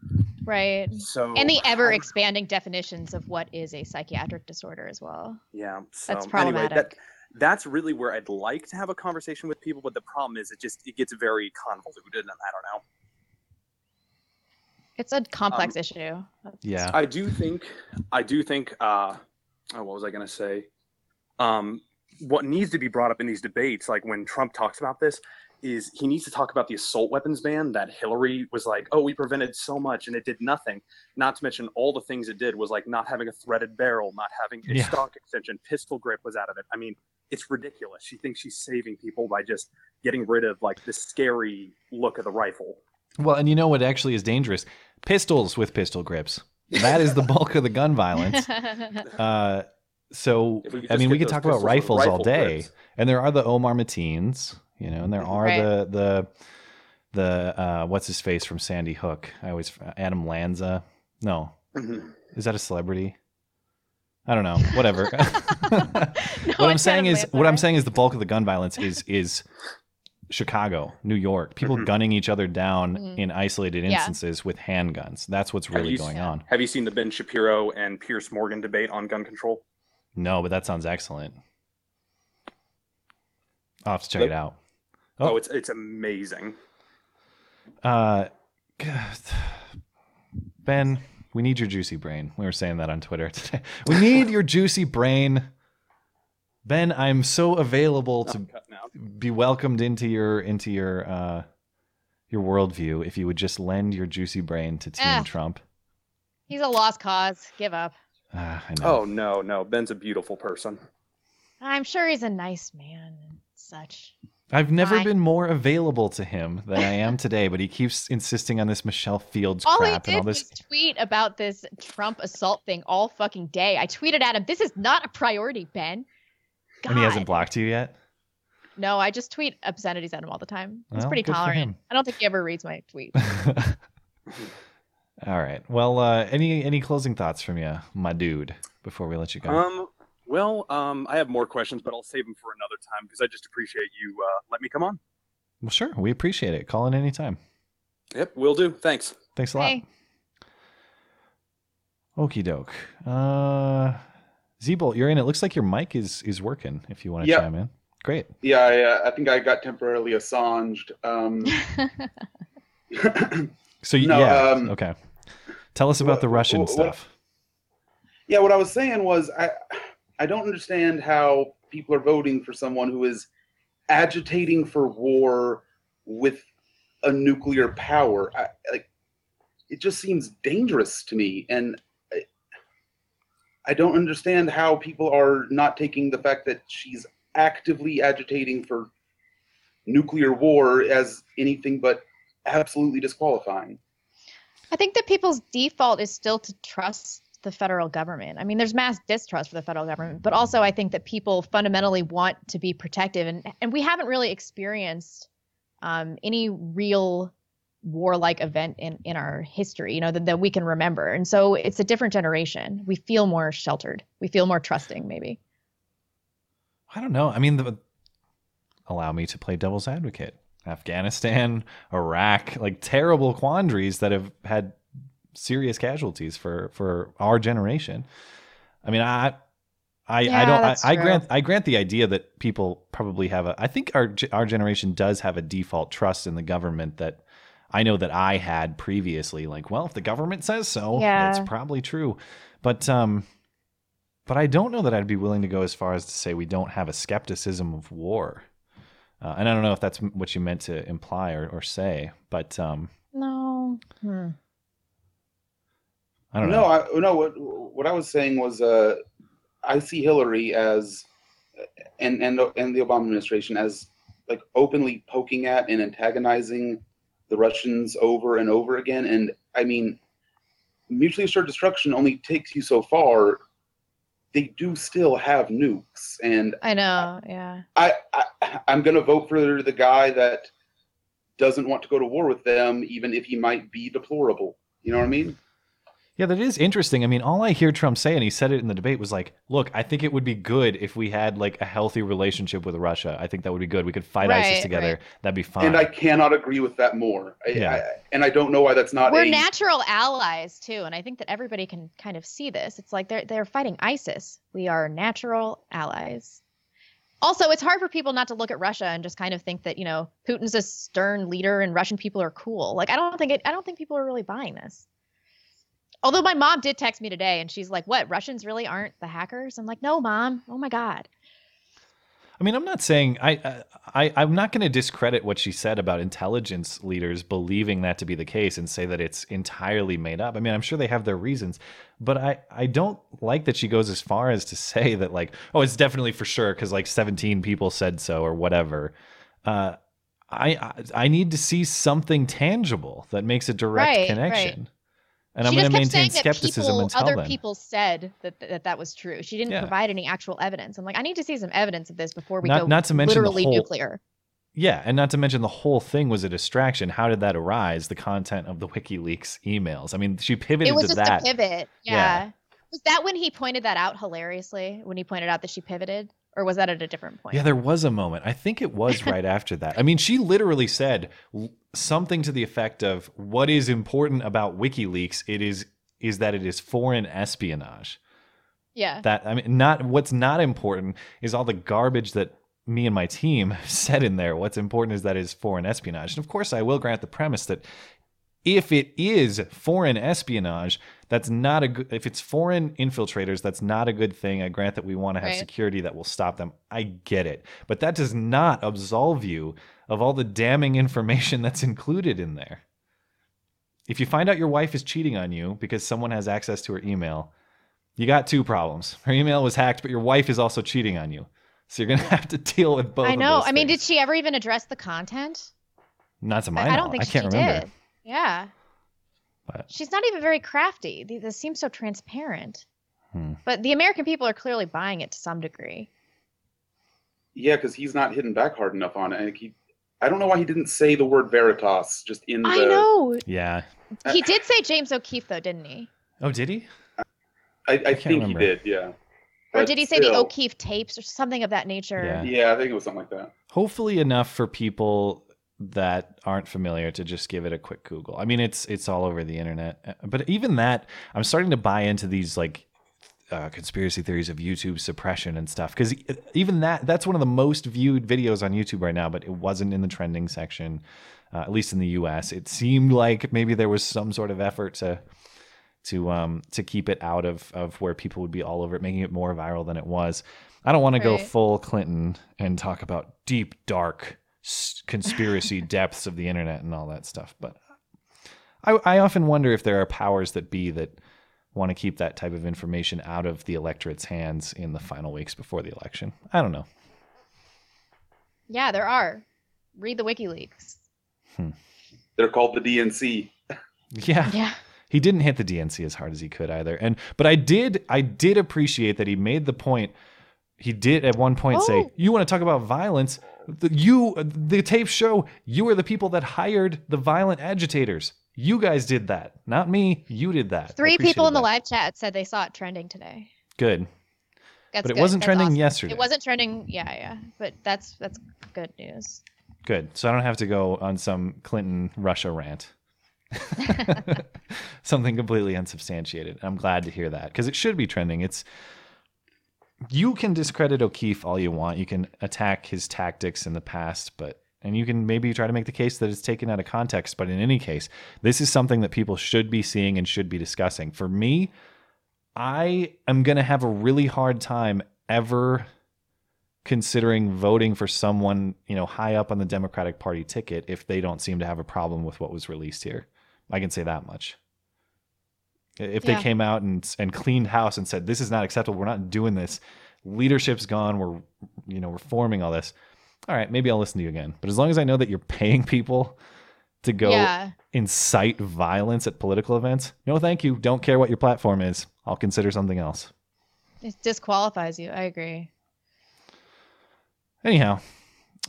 Right. So And the ever expanding definitions of what is a psychiatric disorder as well. Yeah, so That's anyway, problematic. that that's really where I'd like to have a conversation with people, but the problem is it just it gets very convoluted, and I don't know. It's a complex Um, issue. Yeah. I do think I do think uh oh, what was I gonna say? Um what needs to be brought up in these debates, like when Trump talks about this, is he needs to talk about the assault weapons ban that Hillary was like, oh, we prevented so much and it did nothing. Not to mention all the things it did was like not having a threaded barrel, not having a Yeah. stock extension, pistol grip was out of it. I mean, it's ridiculous. She thinks she's saving people by just getting rid of like the scary look of the rifle. Well, and you know what actually is dangerous? Pistols with pistol grips. That is the [LAUGHS] bulk of the gun violence. [LAUGHS] Uh, so, If we could I mean, we could talk about pistols with rifles all day, grips. and there are the Omar Mateens, you know, and there are Right. the the the uh, what's his face from Sandy Hook? I always Adam Lanza. No, Mhm. is that a celebrity? I don't know. Whatever. [LAUGHS] [LAUGHS] what I'm saying Adam is, Lanza, what I'm saying is, the bulk of the gun violence is is Chicago, New York, people Mhm. gunning each other down Mhm. in isolated Yeah. instances with handguns. That's what's really you going seen- on. Have you seen the Ben Shapiro and Piers Morgan debate on gun control? No, but that sounds excellent. I'll have to check But- it out. Oh, Oh. it's it's amazing. Uh, God. [SIGHS] Ben, we need your juicy brain. We were saying that on Twitter [LAUGHS] today. We need your juicy brain. Ben, I'm so available to I'm cutting out. be welcomed into your into your uh your worldview if you would just lend your juicy brain to Team Ah. Trump. He's a lost cause. Give up. Ah, I know. Oh no, no, Ben's a beautiful person. I'm sure he's a nice man and such. I've never Fine. been more available to him than I am [LAUGHS] today, but he keeps insisting on this Michelle Fields All he crap and all did this. was tweet about this Trump assault thing all fucking day. I tweeted at him, "This is not a priority, Ben." God. And he hasn't blocked you yet. No, I just tweet obscenities at him all the time. He's Well, pretty tolerant. I don't think he ever reads my tweets. [LAUGHS] All right. Well, uh, any any closing thoughts from you, my dude, before we let you go? Um, well, um, I have more questions, but I'll save them for another time because I just appreciate you uh, let me come on. well, sure. We appreciate it. Call in anytime. Yep, will do. Thanks. Thanks a lot. Hey, Okie doke. Uh, Z-Bolt, you're in. It looks like your mic is is working. If you want to Yep. chime in, great. Yeah, I, uh, I think I got temporarily Assanged. Um, [LAUGHS] [COUGHS] So you No, yeah, um, okay. Tell us about what- the Russian what- stuff. yeah, what I was saying was I I don't understand how people are voting for someone who is agitating for war with a nuclear power. I, like it just seems dangerous to me, and I, I don't understand how people are not taking the fact that she's actively agitating for nuclear war as anything but absolutely disqualifying. I think that people's default is still to trust the federal government. I mean, there's mass distrust for the federal government, but also I think that people fundamentally want to be protective, and and we haven't really experienced um, any real warlike event in in our history, you know, that, that we can remember. And so it's a different generation. We feel more sheltered. We feel more trusting, maybe. I don't know. I mean, the, allow me to play devil's advocate. Afghanistan, Iraq, like terrible quandaries that have had serious casualties for for our generation. I mean, I I, I don't I, I grant I grant the idea that people probably have a I think our our generation does have a default trust in the government that I know that I had previously like well if the government says so Yeah. it's probably true. But um but I don't know that I'd be willing to go as far as to say we don't have a skepticism of war. Uh, and I don't know if that's what you meant to imply or, or say, but um, no. Hmm. I don't know. No, no. What what I was saying was, uh, I see Hillary as, and and and the Obama administration as like openly poking at and antagonizing the Russians over and over again. And I mean, mutually assured destruction only takes you so far. They do still have nukes, and I know, yeah. I, I I'm gonna vote for the guy that doesn't want to go to war with them, even if he might be deplorable. You know what I mean? Yeah, that is interesting. I mean, all I hear Trump say, and he said it in the debate, was like, "Look, I think it would be good if we had like a healthy relationship with Russia. I think that would be good. We could fight Right, ISIS together. right. That'd be fine." And I cannot agree with that more. I, Yeah. I, and I don't know why that's not. We're a, natural allies too, and I think that everybody can kind of see this. It's like they're they're fighting ISIS. We are natural allies. Also, it's hard for people not to look at Russia and just kind of think that you know Putin's a stern leader and Russian people are cool. Like I don't think it. I don't think people are really buying this. Although my mom did text me today and she's like, "What? Russians really aren't the hackers?" I'm like, "No, mom. Oh my god." I mean, I'm not saying I, I I'm not going to discredit what she said about intelligence leaders believing that to be the case and say that it's entirely made up. I mean, I'm sure they have their reasons, but I I don't like that she goes as far as to [LAUGHS] say that like, oh, it's definitely for sure because like 17 people said so or whatever. Uh, I I- I need to see something tangible that makes a direct Right, right. And she I'm going to maintain that skepticism people, until other then. people said that, that that was true. She didn't Yeah. provide any actual evidence. I'm like, I need to see some evidence of this before we Not- go not to mention literally whole- nuclear. Yeah, and not to mention the whole thing was a distraction. How did that arise? The content of the WikiLeaks emails. I mean, she pivoted It was to just that. a pivot. Yeah. Yeah. Was that when he pointed that out hilariously? When he pointed out that she pivoted, or was that at a different point? Yeah, there was a moment. I think it was [LAUGHS] right after that. I mean, she literally said something to the effect of what is important about WikiLeaks it is is that it is foreign espionage. Yeah. That I mean not what's not important is all the garbage that me and my team [LAUGHS] said in there. What's important is that it's foreign espionage. And of course I will grant the premise that if it is foreign espionage, that's not a good if it's foreign infiltrators, that's not a good thing. I grant that we want to have Right. security that will stop them. I get it. But that does not absolve you of all the damning information [LAUGHS] that's included in there. If you find out your wife is cheating on you because someone has access to her email, you got two problems. Her email was hacked, but your wife is also cheating on you. So you're gonna [LAUGHS] have to deal with both. I know. I mean, did she ever even address the content? not to my I, I knowledge. don't think I can't she remember. did. Yeah. But- She's not even very crafty. This seems so transparent. Hmm. But the American people are clearly buying it to some degree. Yeah, because he's not hitting back hard enough on it. And he, I don't know why he didn't say the word Veritas just in the. I know. Yeah. He did say James O'Keefe though, didn't he? Oh, did he? I, I, can't think remember. he did. Yeah. Or did he say the O'Keefe tapes or something of that nature? Yeah. Yeah, I think it was something like that. Hopefully enough for people that aren't familiar to just give it a quick Google. I mean, it's it's all over the internet. Uh, But even that, I'm starting to buy into these like uh, conspiracy theories of YouTube suppression and stuff. Because even that, that's one of the most viewed videos on YouTube right now. But it wasn't in the trending section, uh, at least in the U.S. It seemed like maybe there was some sort of effort to to um to keep it out of of where people would be all over it, making it more viral than it was. I don't want to go full Clinton and talk about deep dark conspiracy [LAUGHS] depths of the internet and all that stuff, but I, I often wonder if there are powers that be that want to keep that type of information out of the electorate's hands in the final weeks before the election. I don't know. Yeah, there are. Read the WikiLeaks. Hmm. They're called the DNC. [LAUGHS] Yeah. Yeah. He didn't hit the DNC as hard as he could either. And but I did I did appreciate that he made the point he did at one point say, Oh. "You want to talk about violence? The, you the tapes show you are the people that hired the violent agitators. You guys did that, not me. You did that." Three people in the that. live chat said they saw it trending today. Good. That's But it good. wasn't That's trending awesome. yesterday. It wasn't trending. Yeah, yeah. But that's that's good news. Good. So I don't have to go on some Clinton Russia rant. [LAUGHS] [LAUGHS] Something completely unsubstantiated. I'm glad to hear that because it should be trending. It's you can discredit O'Keefe all you want. You can attack his tactics in the past, but and you can maybe try to make the case that it's taken out of context. But in any case, this is something that people should be seeing and should be discussing. For me, I am going to have a really hard time ever considering voting for someone, you know, high up on the Democratic Party ticket if they don't seem to have a problem with what was released here. I can say that much. If Yeah. they came out and and cleaned house and said this is not acceptable, we're not doing this. Leadership's gone. We're you know reforming all this. All right, maybe I'll listen to you again. But as long as I know that you're paying [LAUGHS] people to go Yeah. incite violence at political events, no, thank you. Don't care what your platform is. I'll consider something else. It disqualifies you. I agree. Anyhow,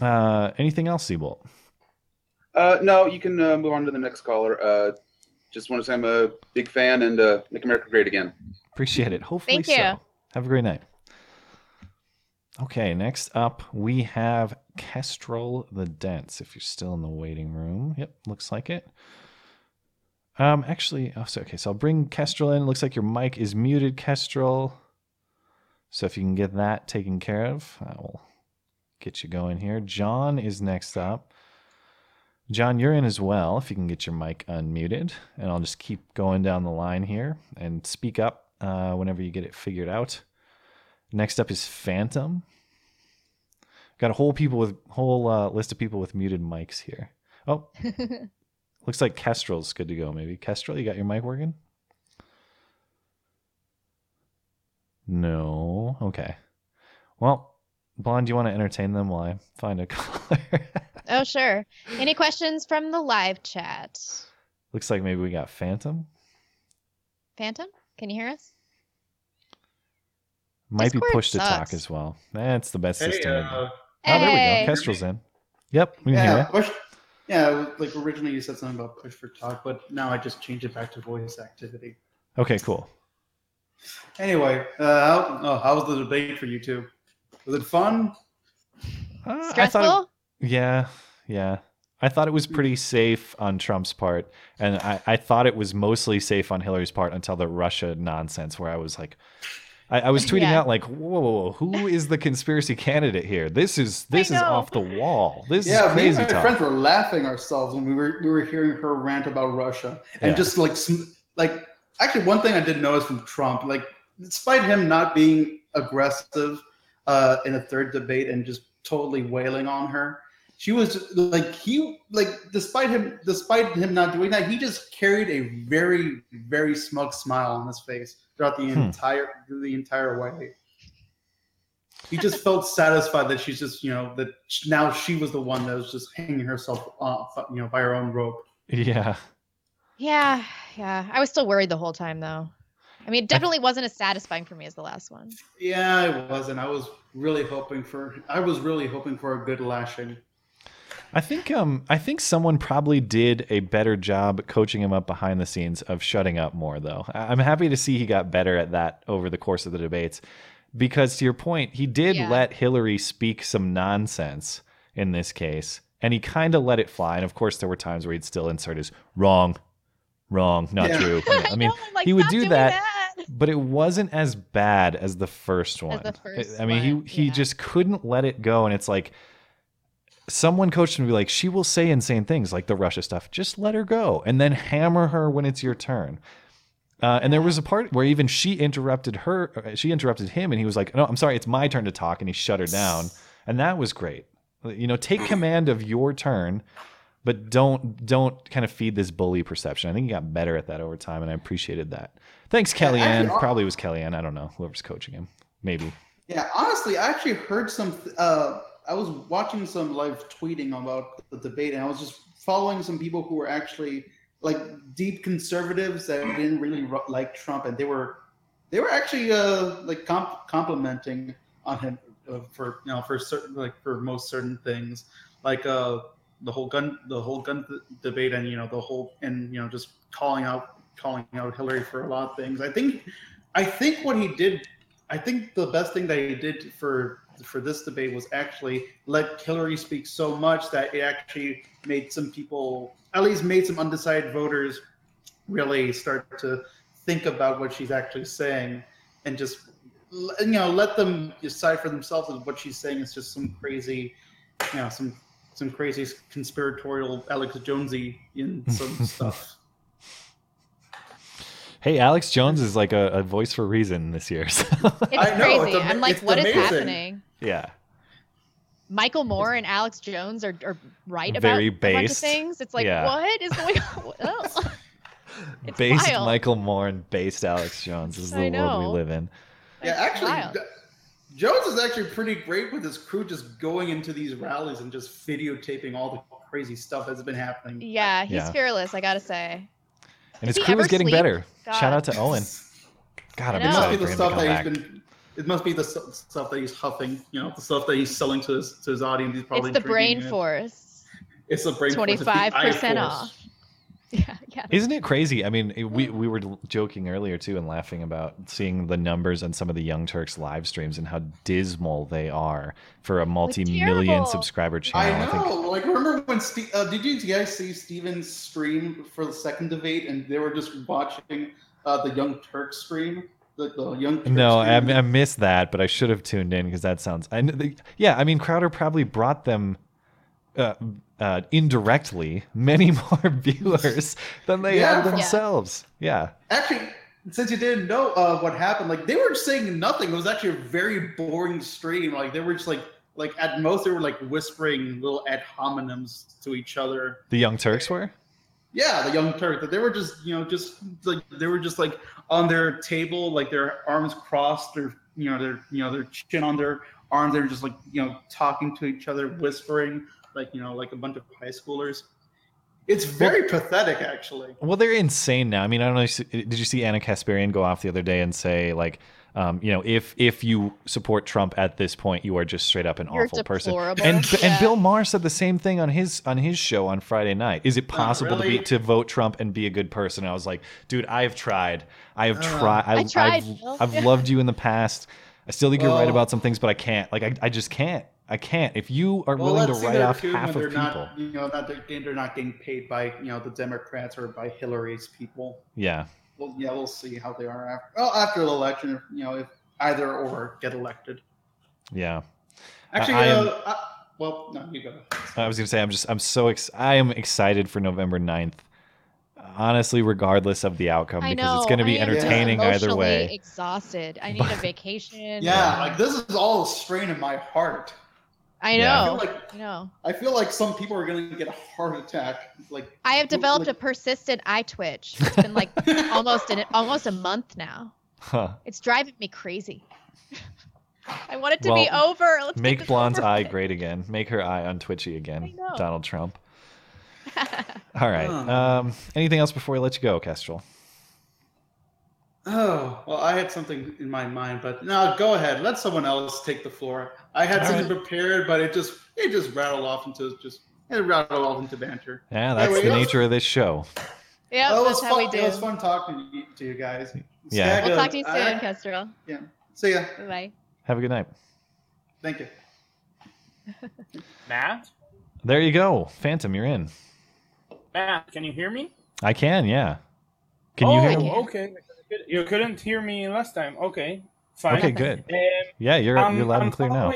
uh, anything else, Seabolt? Uh, no, you can uh, move on to the next caller. Just want to say I'm a big fan and uh, make America great again. Appreciate it. Hopefully Thank you. so. Have a great night. Okay, next up we have Kestrel the Dense. If you're still in the waiting room, yep, looks like it. Um, actually, oh, so okay, so I'll bring Kestrel in. It Looks like your mic is muted, Kestrel. So if you can get that taken care of, I will get you going here. John is next up. John, you're in as well. If you can get your mic unmuted, and I'll just keep going down the line here and speak up uh, whenever you get it figured out. Next up is Phantom. Got a whole people with whole uh, list of people with muted mics here. Oh, [LAUGHS] looks like Kestrel's good to go. Maybe Kestrel, you got your mic working? No. Okay. Well, Blonde, do you want to entertain them while I find a [LAUGHS] caller? Oh, sure. Any questions from the live chat? Looks like maybe we got Phantom. Phantom, can you hear us? Might Discord be push to talk as well. That's the best Hey, system. uh, oh, there we go. Kestrel's in. Yep, we can yeah, hear you. push, yeah. Like originally you said something about push for talk, but now I just changed it back to voice activity. Okay, cool. Anyway, uh, how, oh, how was the debate for you two? Was it fun? Uh, I thought it- Stressful? Yeah, yeah. I thought it was pretty safe on Trump's part, and I, I thought it was mostly safe on Hillary's part until the Russia nonsense, where I was like, I, I was [LAUGHS] tweeting Yeah. out like, whoa, whoa, whoa, who is the conspiracy candidate here? This is this is off the wall. This yeah, is me and my friends were laughing ourselves when we were we were hearing her rant about Russia, and Yeah. just like like actually one thing I did notice from Trump, like despite him not being aggressive uh, in a third debate and just totally wailing on her, she was like he like despite him despite him not doing that, he just carried a very very smug smile on his face throughout the Hmm. entire the entire way. He just felt [LAUGHS] satisfied that she's just, you know, that now she was the one that was just hanging herself off, you know, by her own rope. Yeah. Yeah, yeah. I was still worried the whole time, though. I mean, it definitely wasn't as satisfying for me as the last one. Yeah, I wasn't. I was really hoping for. I was really hoping for a good lashing. I think um I think someone probably did a better job coaching him up behind the scenes of shutting up more though. I- I'm happy to see he got better at that over the course of the debates because to your point, he did Yeah. let Hillary speak some nonsense in this case and he kind of let it fly and of course there were times where he'd still insert his wrong wrong not Yeah. true. [LAUGHS] Yeah, I mean, I'm [LAUGHS] like, he would do doing that, but it wasn't as bad as the first one. the first I mean, one, he he yeah. just couldn't let it go, and it's like someone coached him to be like, she will say insane things like the Russia stuff. Just let her go, and then hammer her when it's your turn. Uh, and there was a part where even she interrupted her. uh, She interrupted him, and he was like, "No, I'm sorry, it's my turn to talk," and he shut her down, and that was great. You know, take [CLEARS THROAT] command of your turn, but don't don't kind of feed this bully perception. I think he got better at that over time, and I appreciated that. Thanks, Kellyanne. actually, Probably was Kellyanne. I don't know whoever's coaching him. Maybe. Yeah, honestly, I actually heard some. Uh, I was watching some live tweeting about the debate, and I was just following some people who were actually like deep conservatives that didn't really like Trump, and they were they were actually uh, like comp- complimenting on him uh, for you know for certain like for most certain things, like uh the whole gun the whole gun th- debate, and you know the whole and you know just calling out calling out Hillary for a lot of things. I think I think what he did I think the best thing that he did for for this debate was actually let Hillary speak so much that it actually made some people, at least made some undecided voters, really start to think about what she's actually saying, and just you know let them decide for themselves if what she's saying is just some crazy, you know, some some crazy conspiratorial Alex Jonesy in some [LAUGHS] stuff. Hey, Alex Jones is like a, a voice for reason this year. So. It's I know, crazy. it's ama- I'm like, it's what is amazing. happening? Yeah. Michael Moore and Alex Jones are, are right Very about a bunch of things. It's like, Yeah. what is going on? [LAUGHS] Oh. [LAUGHS] It's based wild. Michael Moore and based Alex Jones is the world we live in. Yeah, actually, wild. Jones is actually pretty great with his crew, just going into these rallies and just videotaping all the crazy stuff that's been happening. Yeah, he's Yeah. fearless, I gotta say. And Does his crew is getting sleep? better. God. Shout out to Owen. God, I I'm know. It excited for him to come that back. He's been. It must be the stuff that he's huffing. You know, the stuff that he's selling to his to his audience. He's probably It's the brain it. force. It's the brain. force. It's the 25% off. [LAUGHS] Yeah, yeah. Isn't it crazy? I mean, we we were joking earlier too and laughing about seeing the numbers on some of the Young Turks live streams and how dismal they are for a multi-million terrible. subscriber I channel. I, think know. Like, remember when? Ste- uh, did you guys see Steven's stream for the second debate, and they were just watching uh, the Young Turk stream? The, the Young Turk No, I, stream? I missed that, but I should have tuned in because that sounds. I, kn- the- yeah, I mean, Crowder probably brought them uh, uh, indirectly many [LAUGHS] more viewers than they Yeah. had Yeah. themselves. Yeah. Actually, since you didn't know uh, what happened, like they were saying nothing. It was actually a very boring stream. Like they were just like, like at most they were like whispering little ad hominems to each other. the Young Turks were. Yeah, the Young Turk. That they were just, you know, just like they were just like on their table, like their arms crossed, their, you know, their, you know, their chin on their arms. They were just like, you know, talking to each other, whispering, like, you know, like a bunch of high schoolers. It's very pathetic, actually. Well, they're insane now. I mean, I don't know. Did you see Ana Kasparian go off the other day and say like, um, you know, if if you support Trump at this point, you are just straight up an You're awful person. deplorable. And and Yeah. Bill Maher said the same thing on his on his show on Friday night. Is it possible to really? be to vote Trump and be a good person? And I was like, dude, I have tried. I have Uh, tried. I tried, I've, I've loved you in the past. I still think you're right about some things, but I can't. Like, I, I just can't. I can't. If you are Well, willing to let's write off too half of people, not, you know, not they're, they're not getting paid by you know the Democrats or by Hillary's people. yeah. Well, yeah, we'll see how they are after. Well, after the election, you know, if either or get elected. Yeah. Actually, I am- uh, I, well, no, you go. I was gonna say I'm just I'm so ex- I am excited for November 9th. Honestly, regardless of the outcome, I because know. it's going to be I am entertaining either way. Exhausted. I need a vacation. Yeah, like this is all a strain in my heart. I Yeah. I know. feel like I know. I feel like some people are gonna get a heart attack. Like I have developed like- a persistent eye twitch. It's been like [LAUGHS] almost an almost a month now. Huh. It's driving me crazy. [LAUGHS] I want it to be over. Let's Make Blonde's over eye with. great again. Make her eye on Twitchy again. Donald Trump. [LAUGHS] All right. Um, anything else before we let you go, Kestrel? Oh, well, I had something in my mind, but no, go ahead. Let someone else take the floor. I had All something prepared, but it just it just rattled off into just it rattled off into banter. Yeah, that's Anyway, the let's- nature of this show. Yeah, Well, it that's was how fun. we do. It was fun talking to you, to you guys. Yeah. Stag, We'll talk to you soon, I- Kestrel. yeah. See ya. Bye bye. Have a good night. Thank you. [LAUGHS] Matt? There you go. Phantom, you're in. Matt, can you hear me? I can, yeah. Can you oh, hear me? okay. You couldn't hear me last time. Okay, fine. Okay, good. Um, Yeah, you're I'm- you're loud I'm and clear now.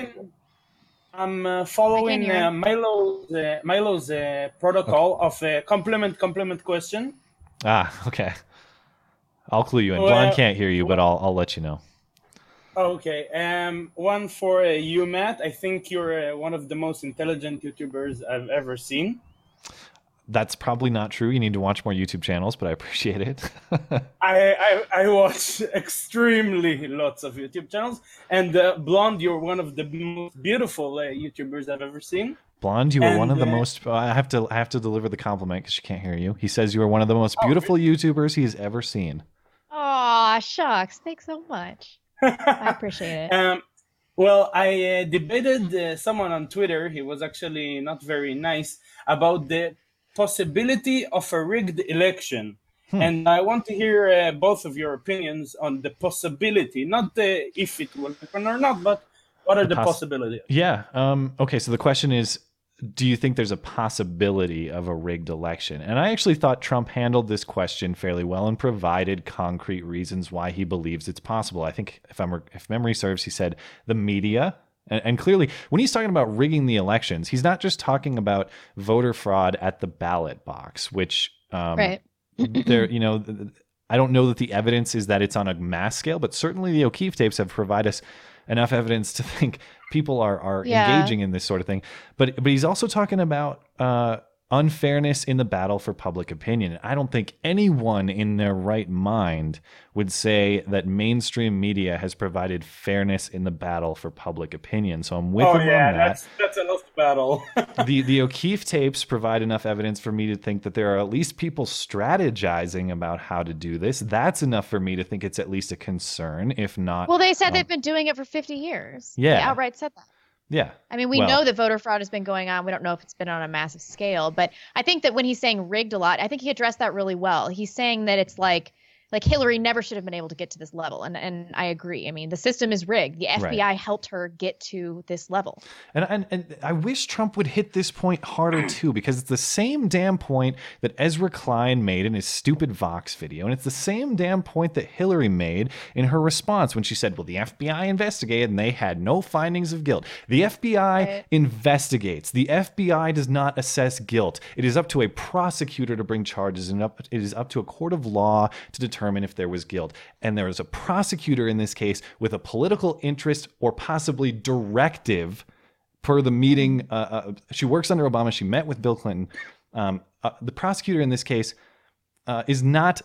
I'm uh, following uh, Milo's, uh, Milo's uh, protocol of uh, complement complement question. Ah, okay. I'll clue you in. Well, Blonde can't hear you, but I'll I'll let you know. Okay, um, one for uh, you, Matt. I think you're uh, one of the most intelligent YouTubers I've ever seen. That's probably not true. You need to watch more YouTube channels, but I appreciate it. [LAUGHS] I, I I watch [LAUGHS] extremely lots of YouTube channels, and uh, Blonde, you're one of the most beautiful uh, YouTubers I've ever seen. Blonde, you are one of the uh, most. I have to I have to deliver the compliment because she can't hear you. He says you are one of the most Oh, beautiful YouTubers he's ever seen. Aw, shucks. Thanks so much. I [LAUGHS] appreciate it. Um, well, I uh, debated uh, someone on Twitter. He was actually not very nice about the possibility of a rigged election. Hmm. And I want to hear uh, both of your opinions on the possibility, not the if it will happen or not, but what are The the, possibilities? Yeah. Um, okay. So the question is, do you think there's a possibility of a rigged election? And I actually thought Trump handled this question fairly well and provided concrete reasons why he believes it's possible. I think if I'm if memory serves, he said the media. And, and clearly, when he's talking about rigging the elections, he's not just talking about voter fraud at the ballot box, which um, Right. there, you know, I don't know that the evidence is that it's on a mass scale, but certainly the O'Keefe tapes have provided us enough evidence to think people are are Yeah. engaging in this sort of thing. But but he's also talking about uh, unfairness in the battle for public opinion. I don't think anyone in their right mind would say that mainstream media has provided fairness in the battle for public opinion. So I'm with oh him yeah, on that that's that's a lost battle. [LAUGHS] the the O'Keefe tapes provide enough evidence for me to think that there are at least people strategizing about how to do this. That's enough for me to think it's at least a concern, if not. Well, they said um, they've been doing it for 50 years. Yeah. They outright said that. Yeah. I mean, we Well, know that voter fraud has been going on. We don't know if it's been on a massive scale, but I think that when he's saying rigged a lot, I think he addressed that really well. He's saying that it's like like Hillary never should have been able to get to this level, and and I agree. I mean, the system is rigged. The Right. FBI helped her get to this level. And, and and I wish Trump would hit this point harder [CLEARS THROAT] too, because it's the same damn point that Ezra Klein made in his stupid Vox video, and it's the same damn point that Hillary made in her response when she said, "Well, the FBI investigated and they had no findings of guilt. The FBI investigates. The FBI does not assess guilt. It is up to a prosecutor to bring charges, and up, it is up to a court of law to determine if there was guilt. And there is a prosecutor in this case with a political interest or possibly directive." per the meeting, uh, uh, she works under Obama. She met with Bill Clinton. Um, uh, the prosecutor in this case uh, is not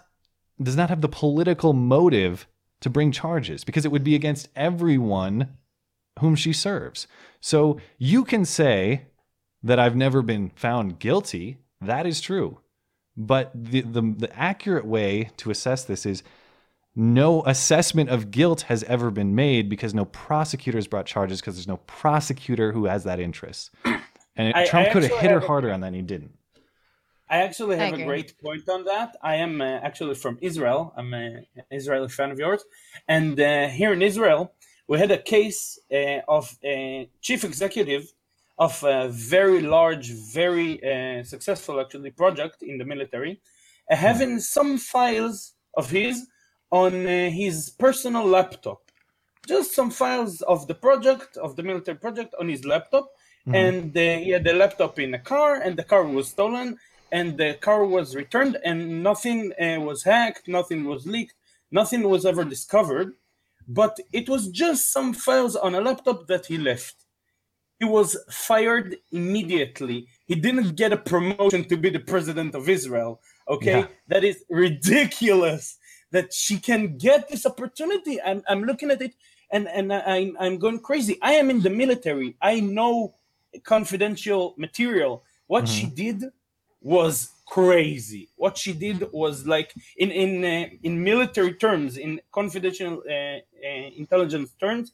does not have the political motive to bring charges because it would be against everyone whom she serves. So you can say that I've never been found guilty. That is true. But the, the, the accurate way to assess this is no assessment of guilt has ever been made because no prosecutor has brought charges because there's no prosecutor who has that interest. [CLEARS THROAT] And I- Trump I could have hit her have a- harder on that, and he didn't. I actually have a great point on that. I am uh, actually from Israel. I'm an Israeli fan of yours. And uh, here in Israel, we had a case uh, of a chief executive of a very large, very uh, successful, actually, project in the military, uh, having some files of his on uh, his personal laptop. Just some files of the project, of the military project on his laptop. Mhm. And uh, he had the laptop in a car, and the car was stolen, and the car was returned, and nothing uh, was hacked, nothing was leaked, nothing was ever discovered. But it was just some files on a laptop that he left. He was fired immediately. He didn't get a promotion to be the president of Israel. Okay, Yeah. that is ridiculous that she can get this opportunity. I'm, I'm looking at it and, and I, I'm going crazy. I am in the military. I know confidential material. What she did was crazy. What she did was like in in uh, in military terms, in confidential uh, uh, intelligence terms,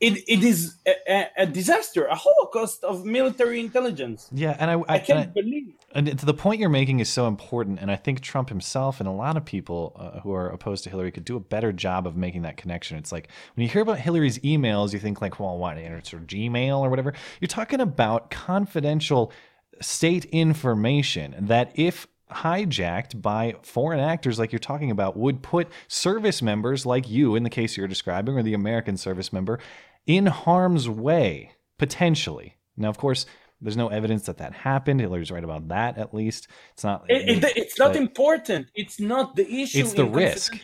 it, it is a, a, disaster, a holocaust of military intelligence. Yeah, and I, I, I can't and believe. And the point you're making is so important, and I think Trump himself and a lot of people uh, who are opposed to Hillary could do a better job of making that connection. It's like when you hear about Hillary's emails, you think like, well, what? It's her Gmail or whatever. You're talking about confidential state information that if hijacked by foreign actors like you're talking about would put service members like you in the case you're describing or the American service member in harm's way potentially. Now of course there's no evidence that that happened. Hillary's right about that at least. It's not It, it, it's not important. It's not the issue. It's the risk.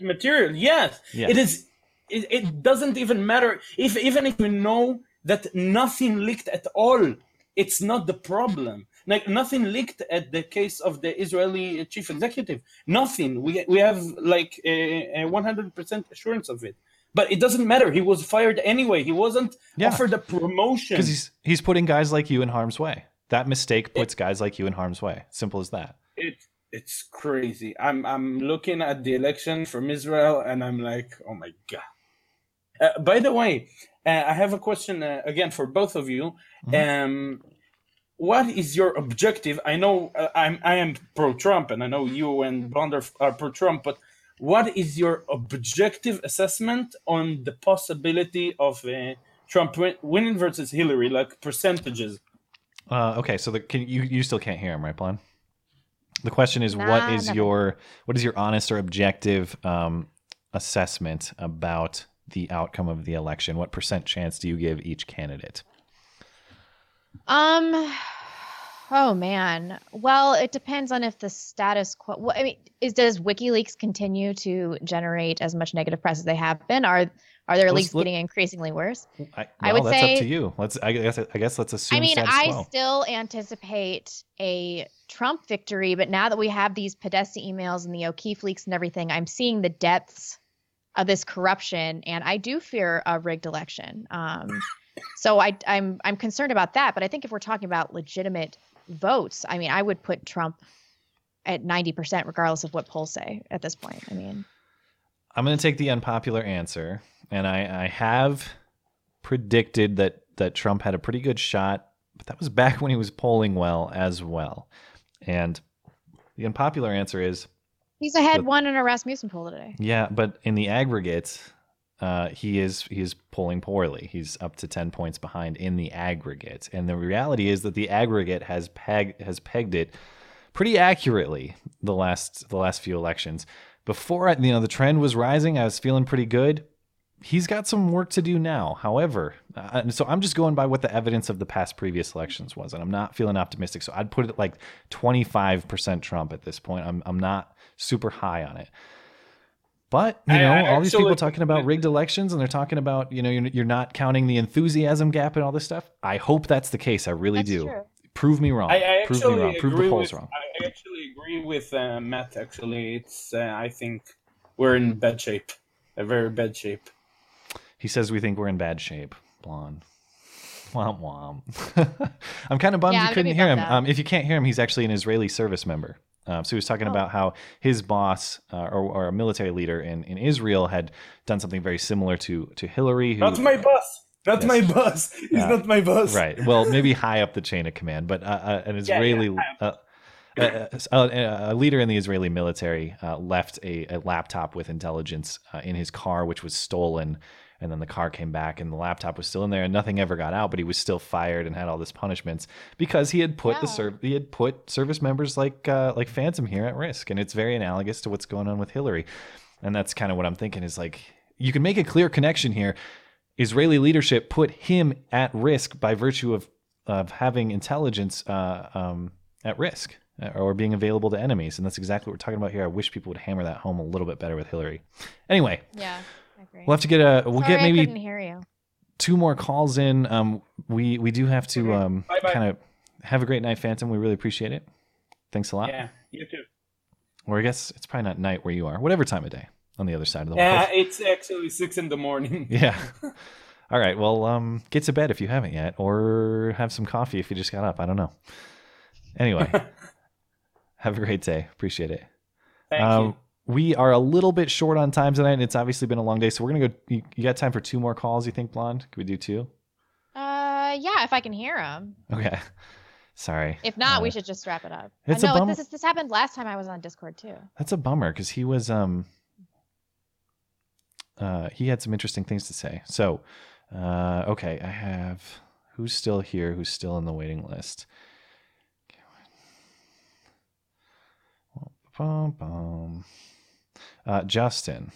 material. Yes, Yeah. it is. It, it doesn't even matter if even if we know that nothing leaked at all. It's not the problem. Like nothing leaked at the case of the Israeli chief executive. Nothing. We we have like a one hundred percent assurance of it. But it doesn't matter. He was fired anyway. He wasn't Yeah. offered a promotion. because he's he's putting guys like you in harm's way. That mistake puts guys like you in harm's way. Simple as that. it it's crazy. I'm I'm looking at the election from Israel and I'm like, oh my god. Uh, by the way, uh, I have a question uh, again for both of you. Um, what is your objective? I know uh, I'm I am pro Trump and I know you and Blonder are pro Trump, but what is your objective assessment on the possibility of uh, Trump win- winning versus Hillary, like percentages? Uh, okay, so the can you you still can't hear him, right, Blonde? The question is, what Nah, is never. your what is your honest or objective um, assessment about the outcome of the election? What percent chance do you give each candidate? Um, Oh man. Well, it depends on if the status quo. Well, I mean, is does WikiLeaks continue to generate as much negative press as they have been? Are are their leaks getting increasingly worse? I, well, I would that's say up to you. Let's. I guess. I guess let's assume. I mean, I quo. still anticipate a Trump victory, but now that we have these Podesta emails and the O'Keefe leaks and everything, I'm seeing the depths of this corruption, and I do fear a rigged election. Um, so I, I'm I'm concerned about that. But I think if we're talking about legitimate votes, I mean, I would put Trump at 90%, regardless of what polls say at this point. I mean, I'm going to take the unpopular answer, and I, I have predicted that that Trump had a pretty good shot, but that was back when he was polling well as well. And the unpopular answer is he's ahead one in a Rasmussen poll today. yeah, but in the aggregate, uh, he is he is polling poorly. He's up to ten points behind in the aggregate, and the reality is that the aggregate has peg has pegged it pretty accurately the last the last few elections. Before you know the trend was rising, I was feeling pretty good. He's got some work to do now. However, uh, so I'm just going by what the evidence of the past previous elections was, and I'm not feeling optimistic. So I'd put it like 25% Trump at this point. I'm I'm not super high on it. But you know, I all these people actually- talking about [LAUGHS] rigged elections, and they're talking about you know you're, you're not counting the enthusiasm gap and all this stuff. I hope that's the case. I really do. Prove me wrong. I, I Prove actually me wrong. Prove the agree polls with, wrong. I actually agree with uh, Matt. Actually, it's uh, I think we're in bad shape, a very bad shape. He says we think we're in bad shape. Blonde. Womp womp. [LAUGHS] I'm kind of bummed Yeah, you couldn't hear him. Um, if you can't hear him, he's actually an Israeli service member. Um, so he was talking Oh. about how his boss uh, or, or a military leader in, in Israel had done something very similar to to Hillary. Who, Not my boss. Not Yes. my boss. He's Yeah. not my boss. Right. Well, maybe high up the chain of command, but uh, uh, an Yeah, Israeli uh, uh, uh, a leader in the Israeli military uh, left a, a laptop with intelligence uh, in his car, which was stolen. And then the car came back, and the laptop was still in there, and nothing ever got out. But he was still fired and had all this punishments because he had put the serv- he had put service members like uh, like Phantom here at risk, and it's very analogous to what's going on with Hillary. And that's kind of what I'm thinking is like you can make a clear connection here. Israeli leadership put him at risk by virtue of of having intelligence uh, um, at risk uh, or being available to enemies, and that's exactly what we're talking about here. I wish people would hammer that home a little bit better with Hillary. Anyway, Yeah, I agree. we'll have to get a we'll Sorry get maybe couldn't hear you. two more calls in. Um, we we do have to um, kind of have a great night, Phantom. We really appreciate it. Thanks a lot. Yeah, you too. Or I guess it's probably not night where you are. Whatever time of day on the other side of the Yeah, world. Yeah, it's actually six in the morning. [LAUGHS] Yeah. [LAUGHS] All right. Well, um, get to bed if you haven't yet, or have some coffee if you just got up. I don't know. Anyway, [LAUGHS] have a great day. Appreciate it. Thank Um, you. We are a little bit short on time tonight, and it's obviously been a long day. So we're gonna go. You, you got time for two more calls? You think, Blonde? Could we do two? Uh, yeah, if I can hear him. Okay. [LAUGHS] Sorry. If not, Uh, we should just wrap it up. it's I a bum- this this happened last time I was on Discord too. That's a bummer because he was um uh he had some interesting things to say. So uh okay, I have who's still here, who's still in the waiting list. Bum, bum. Uh Justin.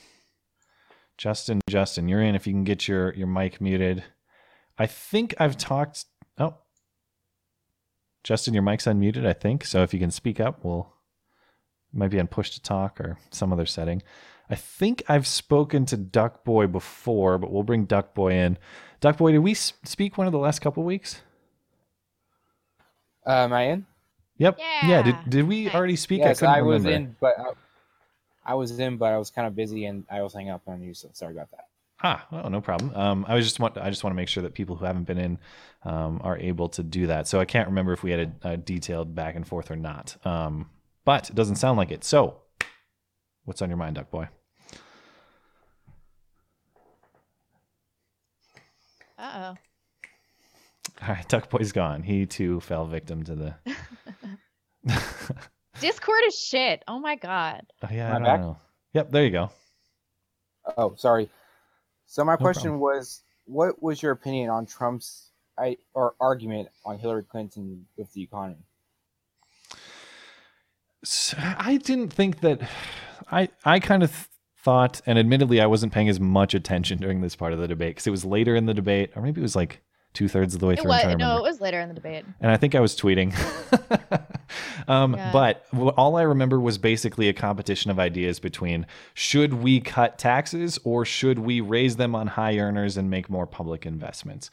Justin, Justin, you're in if you can get your your mic muted. I think I've talked oh Justin, your mic's unmuted, I think. So if you can speak up, we'll might be on push to talk or some other setting. I think I've spoken to Duck Boy before, but we'll bring Duck Boy in. Duck Boy, did we speak one of the last couple weeks? Uh, am I in? Yep. Yeah. Did, did we already speak? Yes, couldn't I, was remember. in, but I, I was in, but I was kind of busy and I was hanging up on you. So sorry about that. Ah, oh, no problem. Um, I was just want I just want to make sure that people who haven't been in um, are able to do that. So I can't remember if we had a, a detailed back and forth or not. Um, but it doesn't sound like it. So, what's on your mind, Duck Boy? Uh oh. All right, Duck Boy's gone. He too fell victim to the. [LAUGHS] Discord is shit. Oh my god. Oh, yeah, I I don't back? know. Yep, there you go. Oh, sorry. So my No question problem. was, what was your opinion on Trump's I, or argument on Hillary Clinton with the economy? I didn't think that. I I kind of thought, and admittedly, I wasn't paying as much attention during this part of the debate because it was later in the debate, or maybe it was like two thirds of the way It through. Was no, remember. it was later in the debate. and I think I was tweeting. [LAUGHS] um, Yeah. But all I remember was basically a competition of ideas between should we cut taxes or should we raise them on high earners and make more public investments.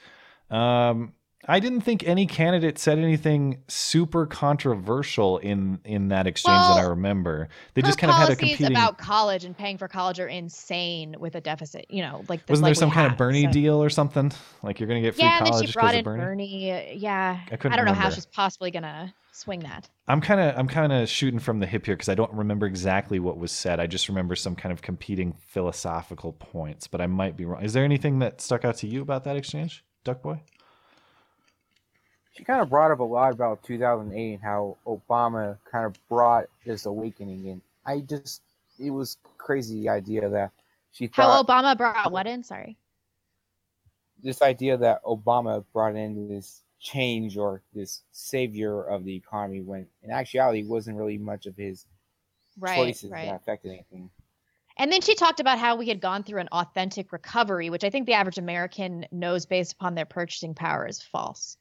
Um, I didn't think any candidate said anything super controversial in in that exchange that I remember. They just kind of had a competing. about college and paying for college are insane with a deficit. You know, like Wasn't like there some kind of Bernie so- deal or something? Like you're gonna get free Yeah, then college she brought because in of Bernie. Bernie. Yeah, I couldn't don't know how she's possibly gonna swing that. I'm kind of I'm kind of shooting from the hip here because I don't remember exactly what was said. I just remember some kind of competing philosophical points, but I might be wrong. Is there anything that stuck out to you about that exchange, Duck Boy? She kind of brought up a lot about 2008 and how Obama kind of brought this awakening in. I just, it was crazy the idea that she How thought Obama brought what in? Sorry. this idea that Obama brought in this change or this savior of the economy when in actuality it wasn't really much of his Right, choices right. that affected anything. And then she talked about how we had gone through an authentic recovery, which I think the average American knows based upon their purchasing power is false.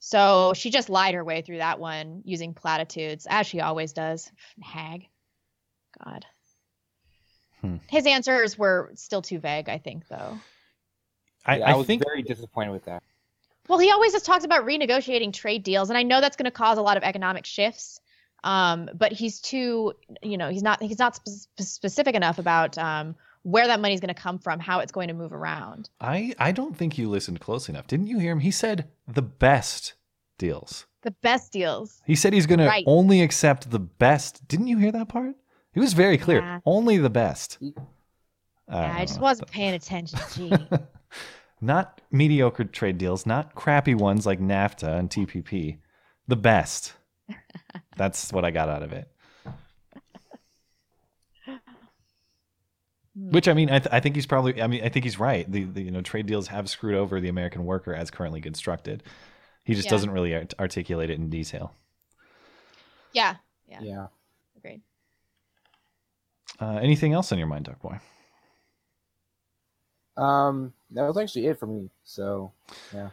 So she just lied her way through that one using platitudes, as she always does. Hag. God. Hmm. His answers were still too vague, I think, though. I, Yeah, I I was think very disappointed with that. Well, he always just talks about renegotiating trade deals, and I know that's going to cause a lot of economic shifts. Um, but he's too, you know, he's not he's not spe- specific enough about um, where that money's going to come from, how it's going to move around. I I don't think you listened close enough. Didn't you hear him? He said the best deals. The best deals. He said he's going Right. to only accept the best. Didn't you hear that part? He was very clear. Yeah. Only the best. Yeah, don't I just wasn't paying attention. Gee. [LAUGHS] Not mediocre trade deals, not crappy ones like NAFTA and TPP. The best. [LAUGHS] That's what I got out of it. Which I mean, I, th- I think he's probably. I mean, I think he's right. The, the you know trade deals have screwed over the American worker as currently constructed. He just Yeah. doesn't really art- articulate it in detail. yeah, yeah, Yeah. agreed. Uh, anything else on your mind, Duck Boy? Um, that was actually it for me. So, yeah.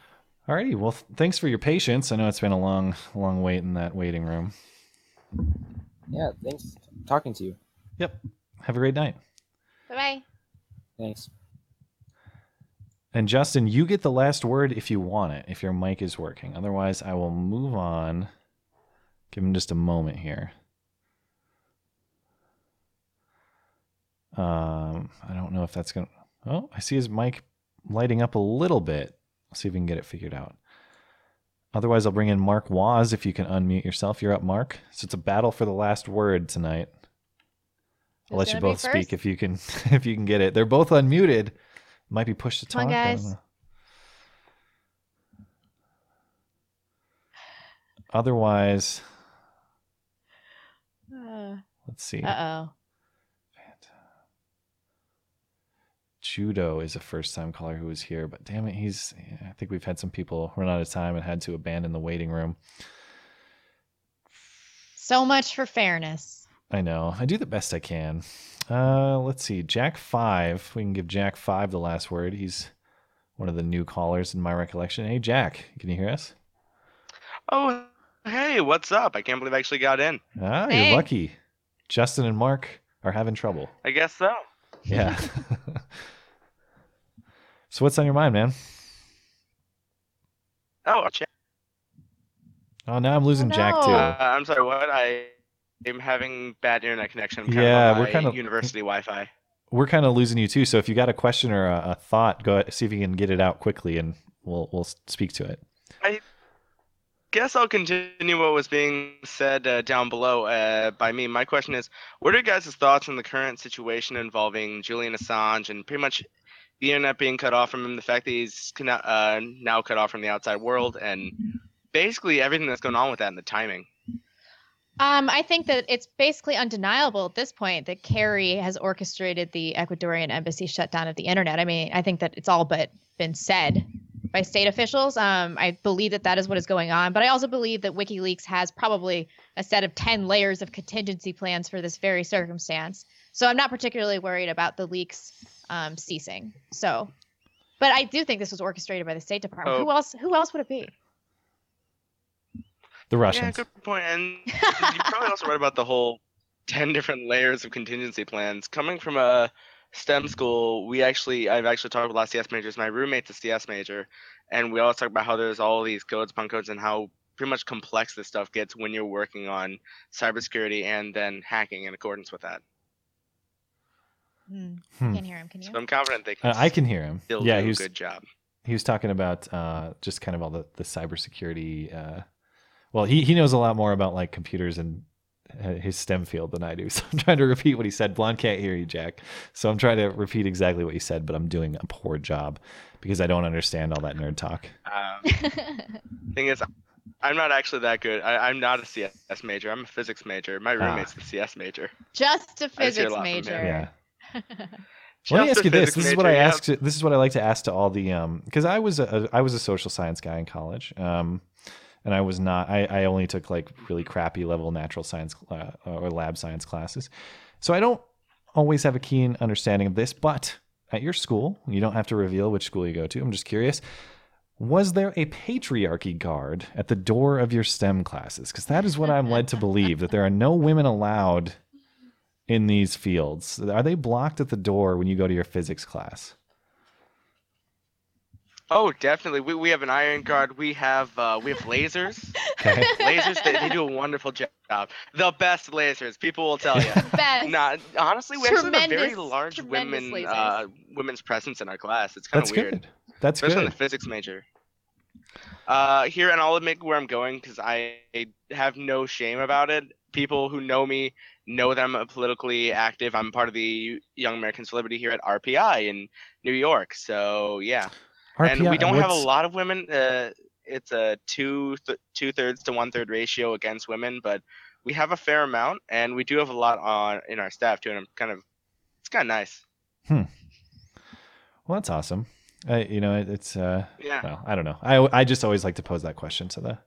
Alrighty. Well, th- thanks for your patience. I know it's been a long, long wait in that waiting room. Yeah, thanks for talking to you. Yep. Have a great night. Bye bye. Thanks. And Justin, you get the last word if you want it, if your mic is working. Otherwise, I will move on. Give him just a moment here. Um, I don't know if that's gonna. Oh, I see his mic lighting up a little bit. Let's see if we can get it figured out. Otherwise, I'll bring in Mark Waz if you can unmute yourself. You're up, Mark. So it's a battle for the last word tonight. I'll let you both speak if you can [LAUGHS] if you can get it. They're both unmuted. Might be pushed to talk. On, guys. Otherwise, Uh let's see. Uh oh. Judo is a first time caller who was here, but damn it, he's. I think we've had some people run out of time and had to abandon the waiting room. So much for fairness. I know. I do the best I can. Uh, let's see. Jack Five. We can give Jack Five the last word. He's one of the new callers in my recollection. Hey, Jack, can you hear us? Oh, hey, what's up? I can't believe I actually got in. Ah, Hey. you're lucky. Justin and Mark are having trouble. I guess so. Yeah. [LAUGHS] so what's on your mind, man? Oh, Jack. Oh, now I'm losing Jack too. Uh, I'm sorry, what? I am having bad internet connection. I'm kind Yeah, of on we're kind of- university Wi-Fi. We're kind of losing you too. So if you got a question or a, a thought, go see if you can get it out quickly, and we'll we'll speak to it. I guess I'll continue what was being said uh, down below uh, by me. My question is, what are your guys' thoughts on the current situation involving Julian Assange and pretty much the internet being cut off from him, the fact that he's uh, now cut off from the outside world, and basically everything that's going on with that and the timing? Um, I think that it's basically undeniable at this point that Kerry has orchestrated the Ecuadorian embassy shutdown of the internet. I mean, I think that it's all but been said by state officials. Um, I believe that that is what is going on, but I also believe that WikiLeaks has probably a set of 10 layers of contingency plans for this very circumstance. So I'm not particularly worried about the leaks um, ceasing. So But I do think this was orchestrated by the State Department. Oh. Who else? Who else would it be? The Russians. Yeah, Russians. good point. And [LAUGHS] you probably also read about the whole ten different layers of contingency plans. Coming from a STEM school, we actually I've actually talked with a lot of CS majors. My roommate's a CS major, and we always talk about how there's all these codes upon codes and how pretty much complex this stuff gets when you're working on cybersecurity and then hacking in accordance with that. Hmm. Hmm. Can't hear him. Can you? So I'm confident they can Uh, I can hear him. still yeah, do he a was, good job. He was talking about uh, just kind of all the the cybersecurity. Uh, well, he he knows a lot more about like computers and uh, his STEM field than I do. [LAUGHS] So I'm trying to repeat what he said. Blonde can't hear you, Jack. So I'm trying to repeat exactly what he said, but I'm doing a poor job because I don't understand all that nerd talk. Um, [LAUGHS] thing is, I'm not actually that good. I, I'm not a CS major. I'm a physics major. My Ah. roommate's the CS major. Just a I just hear a physics lot from him. major. Yeah. [LAUGHS] Let me ask you this. physics This is what I yeah. asked. This is what I like to ask to all the um because I was a I was a social science guy in college. Um, and I was not. I I only took like really crappy level natural science uh, or lab science classes, so I don't always have a keen understanding of this. But at your school, you don't have to reveal which school you go to. I'm just curious. Was there a patriarchy guard at the door of your STEM classes? Because that is what I'm led to believe that there are no women allowed in these fields? Are they blocked at the door when you go to your physics class? Oh, definitely. We, we have an iron guard. We have uh, we have lasers. Okay. [LAUGHS] lasers. They, they do a wonderful job. The best lasers. People will tell you. [LAUGHS] Best. Nah, honestly, we actually have a very large women uh, women's presence in our class. It's kind of weird. good. That's especially in good. the physics major. Uh, here, and I'll admit where I'm going because I have no shame about it. People who know me know that I'm politically active. I'm part of the Young Americans for Liberty here at RPI in New York. So yeah, and we don't have a lot of women. Uh, it's a two th- two thirds to one third ratio against women, but we have a fair amount, and we do have a lot on in our staff too. And I'm kind of it's kind of nice. Hmm. Well, that's awesome. I, you know, it, it's uh, Yeah. Well, I don't know. I I just always like to pose that question to the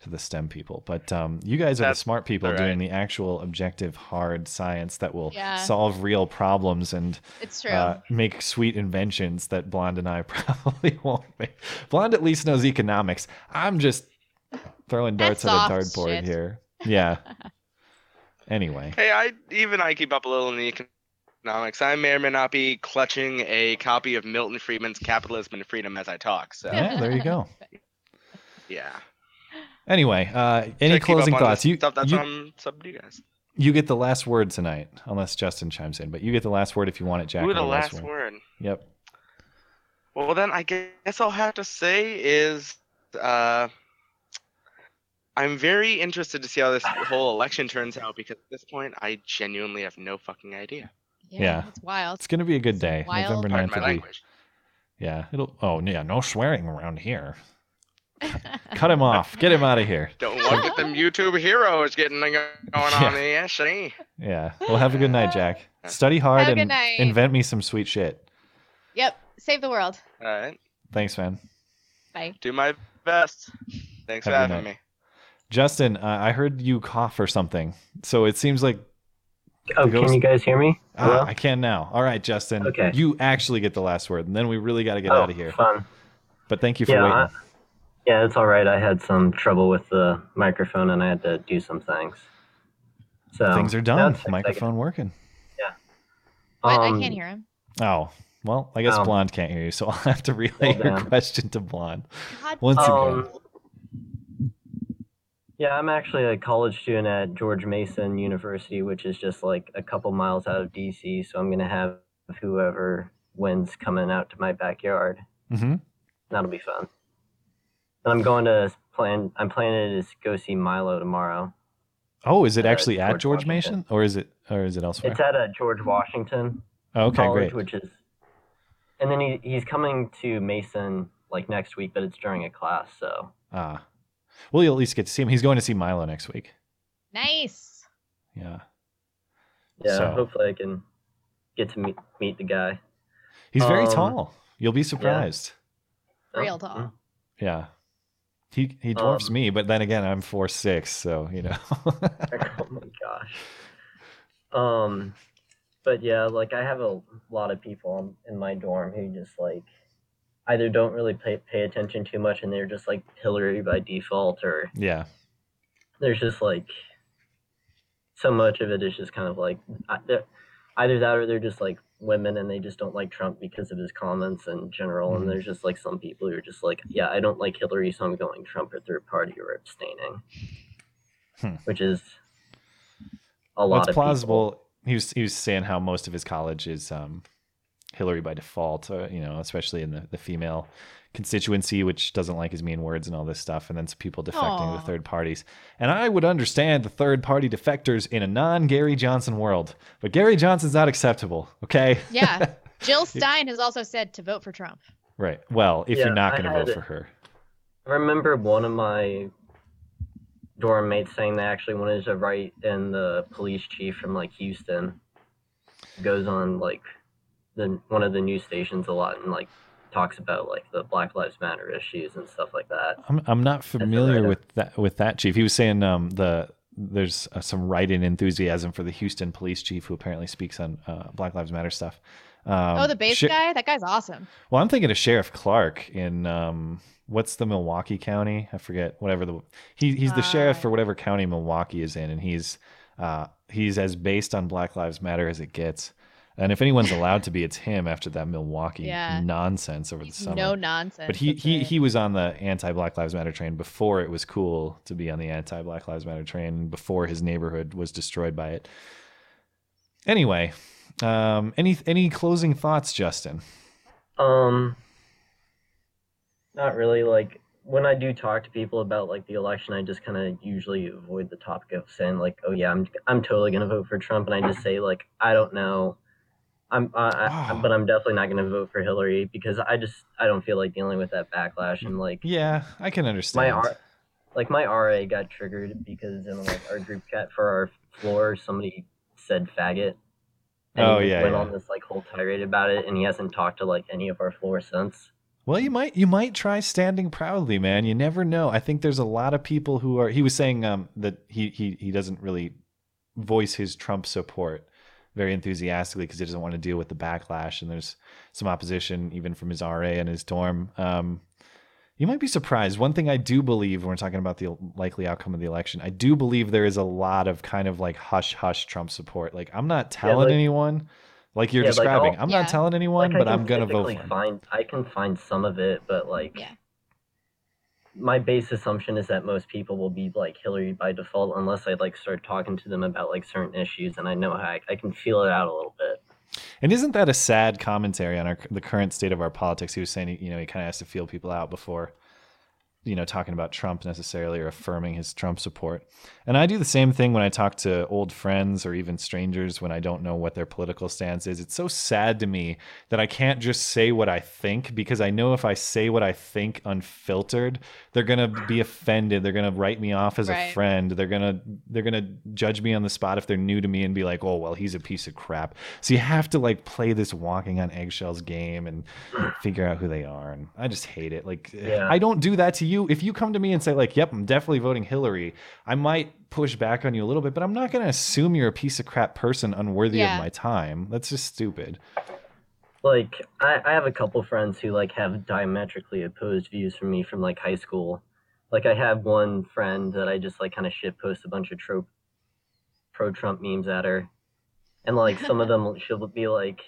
to the STEM people, but um, you guys are That's the smart people all doing the actual objective, hard science that will Yeah. solve real problems and It's true. uh, make sweet inventions that Blonde and I [LAUGHS] probably won't make. Blonde at least knows economics. I'm just throwing darts That's at a dartboard shit. here. Yeah. [LAUGHS] Anyway. Hey, I even I keep up a little in the economics. I may or may not be clutching a copy of Milton Friedman's Capitalism and Freedom as I talk. So Yeah, there you go. yeah. Anyway, uh, any Try to keep up closing thoughts? You, stuff that's you, on sub you guys. you get the last word tonight, unless Justin chimes in. But you get the last word if you want it, Jack. Ooh, the otherwise last we'll- word. Yep. Well, then I guess I'll have to say is uh, I'm very interested to see how this whole election turns out because at this point I genuinely have no fucking idea. Yeah. It's wild. It's gonna be a good day. wild. November Pardon 9th be. Yeah. It'll. Oh yeah. No swearing around here. Cut him off. Get him out of here. Don't want to get them YouTube heroes getting going on the SE. Yeah. Well, have a good night, Jack. [LAUGHS] Study hard Have a good and night. invent me some sweet shit. Yep. Save the world. All right. Thanks, man. Bye. Do my best. Thanks Have for having night. me. Justin, uh, I heard you cough or something. So it seems like. Oh, the can you guys hear me? Ah, I can now. All right, Justin. Okay. You actually get the last word, and then we really got to get Oh, out of here. fun. But thank you for yeah, waiting. I- yeah, it's all right. I had some trouble with the microphone, and I had to do some things. So Things are done. that's- Microphone working. Yeah. What? I Um, can't hear him. Oh, well, I guess Oh. Blonde can't hear you, so [LAUGHS] I'll have to relay Well, your damn. question to Blonde. God Once again. Um, yeah, I'm actually a college student at George Mason University, which is just like a couple miles out of DC. So I'm gonna have whoever wins coming out to my backyard. hmm That'll be fun. And I'm going to plan. I'm planning to go see Milo tomorrow. Oh, is it uh, actually at George George Washington. Mason, or is it, or is it elsewhere? It's at uh, George Washington Oh, okay, College, great. which is, and then he, he's coming to Mason like next week, but it's during a class. So Ah, well, you'll at least get to see him. He's going to see Milo next week. Nice. Yeah, yeah, So- hopefully I can get to meet meet the guy. he's very Um, tall. You'll be surprised. Real Oh, tall. Yeah, he he dwarfs Um, me, but then again, I'm four six, so you know. [LAUGHS] oh my gosh. Um, but yeah, like I have a lot of people in my dorm who just like either don't really pay, pay attention too much and they're just like Hillary by default, or Yeah. there's just like so much of it is just kind of like they're- either that or they're just like women and they just don't like Trump because of his comments in general. Mhm. And there's just like some people who are just like, yeah, I don't like Hillary, so I'm going Trump or third party or abstaining, Hmm. which is a Well, lot it's of people. plausible. He was he was saying how most of his college is um, Hillary by default. Uh, you know, especially in the, the female constituency, which doesn't like his mean words and all this stuff, and then some people defecting Aw. to third parties. And I would understand the third party defectors in a non Gary Johnson world, but Gary Johnson's not acceptable. Okay. Yeah. [LAUGHS] Jill Stein has also said to vote for Trump. right. Well, if Yeah, you're not going to vote had- for her. I remember one of my dorm mates saying they actually wanted to write in the police chief from like Houston. Goes on like the one of the news stations a lot and like talks about like the Black Lives Matter issues and stuff like that. I'm I'm not familiar with that with that chief. He was saying um the there's uh, some write-in enthusiasm for the Houston police chief who apparently speaks on uh, Black Lives Matter stuff. Um, oh, the bass Sher- guy? That guy's awesome. Well, I'm thinking of Sheriff Clarke in um what's the Milwaukee County? I forget whatever the he he's the sheriff for whatever county Milwaukee is in, and he's uh he's as based on Black Lives Matter as it gets. And if anyone's allowed to be, it's him after that Milwaukee Yeah. nonsense over the summer. no nonsense, But he he right. he was on the anti Black Lives Matter train before it was cool to be on the anti Black Lives Matter train. Before his neighborhood was destroyed by it. Anyway, um, any any closing thoughts, Justin? Um, not really. Like when I do talk to people about like the election, I just kind of usually avoid the topic of saying like, "Oh yeah, I'm I'm totally gonna vote for Trump," and I just say like, "I don't know." I'm, I, I, but I'm definitely not going to vote for Hillary because I just I don't feel like dealing with that backlash and like Yeah, I can my understand. R, like my RA got triggered because in like our group chat for our floor somebody said faggot. And Oh, he yeah, went yeah. on this like whole tirade about it, and he hasn't talked to like any of our floor since. Well, you might you might try standing proudly, man. You never know. I think there's a lot of people who are. He was saying um, that he he he doesn't really voice his Trump support very enthusiastically because he doesn't want to deal with the backlash, and there's some opposition even from his RA and his dorm. Um, you might be surprised. One thing I do believe when we're talking about the likely outcome of the election, I do believe there is a lot of kind of like hush hush Trump support. Like I'm not telling like- anyone, like you're Yeah, describing. I'll- I'm Yeah. not telling anyone, Like, but I'm gonna vote for him. Find I can find some of it, but like my base assumption is that most people will be like Hillary by default unless I like start talking to them about like certain issues, and I know how I, I can feel it out a little bit. And isn't that a sad commentary on our the current state of our politics? He was saying, you know, he kind of has to feel people out before, you know, talking about Trump necessarily or affirming his Trump support. And I do the same thing when I talk to old friends or even strangers when I don't know what their political stance is. It's so sad to me that I can't just say what I think because I know if I say what I think unfiltered, they're gonna be offended. They're gonna write me off as a friend. They're gonna they're gonna judge me on the spot if they're new to me and be like, oh well, he's a piece of crap. So you have to like play this walking on eggshells game and figure out who they are. And I just hate it. Like Yeah. I don't do that to you. If you come to me and say like, yep, I'm definitely voting Hillary, I might push back on you a little bit, but I'm not gonna assume you're a piece of crap person unworthy Yeah. of my time. That's just stupid. Like I, I have a couple friends who like have diametrically opposed views from me from like high school. Like I have one friend that I just like kind of shit post a bunch of trope pro Trump memes at her, and like some of them [LAUGHS] she'll be like,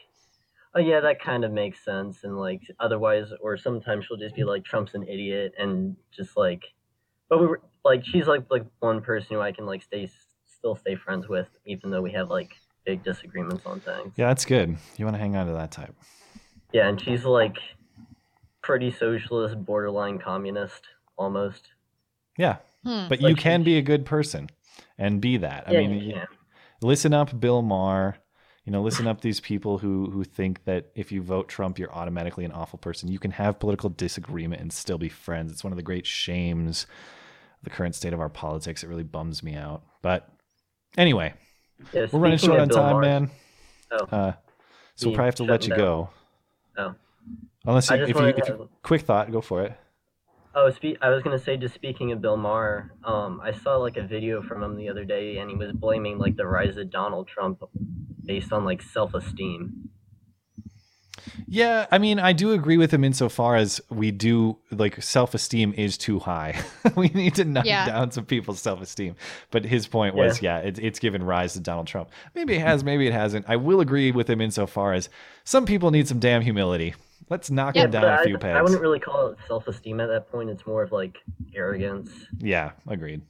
"Oh yeah, that kind of makes sense," and like otherwise, or sometimes she'll just be like, "Trump's an idiot," and just like, but we were like, she's like like one person who I can like stay still stay friends with, even though we have like big disagreements on things. Yeah, that's good. You want to hang on to that type. Yeah, and she's like pretty socialist, borderline communist, almost. Yeah. Hmm. But Like you can be a good person and be that. I mean, you you- can. listen up, Bill Maher. You know, listen up these people who who think that if you vote Trump, you're automatically an awful person. You can have political disagreement and still be friends. It's one of the great shames of the current state of our politics. It really bums me out. But anyway, Yeah, we're running short on Bill time, Maher- man. Oh. Uh, so we'll probably have to let you shutting go. Oh. Unless you, if you, if you quick thought, go for it. Oh, spe- I was gonna say, just speaking of Bill Maher, um, I saw like a video from him the other day, and he was blaming like the rise of Donald Trump based on like self-esteem. Yeah, I mean, I do agree with him insofar as we do like self esteem is too high. [LAUGHS] we need to knock Yeah. down some people's self esteem. But his point was, yeah, it, it's given rise to Donald Trump. Maybe it has, maybe it hasn't. I will agree with him insofar as some people need some damn humility. Let's knock him down a few I, pegs. I wouldn't really call it self-esteem at that point. It's more of like arrogance. Yeah, agreed.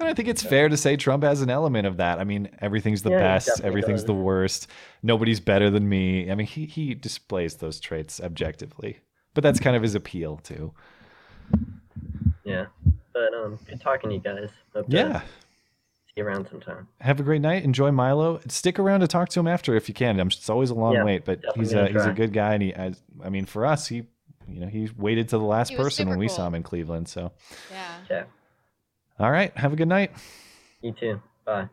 And I think it's fair to say Trump has an element of that. I mean, everything's the Yeah, best, everything's does. the worst. Nobody's better than me. I mean, he he displays those traits objectively. But that's kind of his appeal too. Yeah, but um, good talking to you guys. Hope Yeah. see you around sometime. Have a great night. Enjoy Milo. Stick around to talk to him after if you can. I'm, it's always a long Yeah, wait, but he's gonna a he's a good guy, and he. I, I mean, for us, he, you know, he waited to the last person when we cool. saw him in Cleveland. So, Yeah. Yeah. All right. Have a good night. You too. Bye.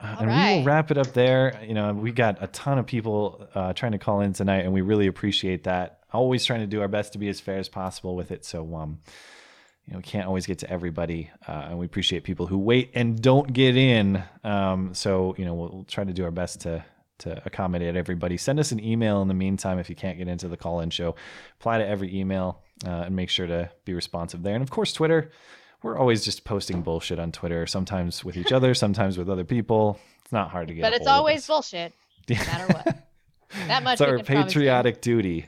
Uh, and we will wrap it up there. You know, we got a ton of people uh, trying to call in tonight, and we really appreciate that. Always trying to do our best to be as fair as possible with it. So, um, you know, we can't always get to everybody, uh, and we appreciate people who wait and don't get in. Um, so, you know, we'll, we'll try to do our best to to accommodate everybody. Send us an email in the meantime if you can't get into the call-in show. Apply to every email uh, and make sure to be responsive there. And of course, Twitter. We're always just posting bullshit on Twitter, sometimes with each other, sometimes with other people. It's not hard to get. But it's always bullshit, no [LAUGHS] matter what. That much It's our can promise you. patriotic duty.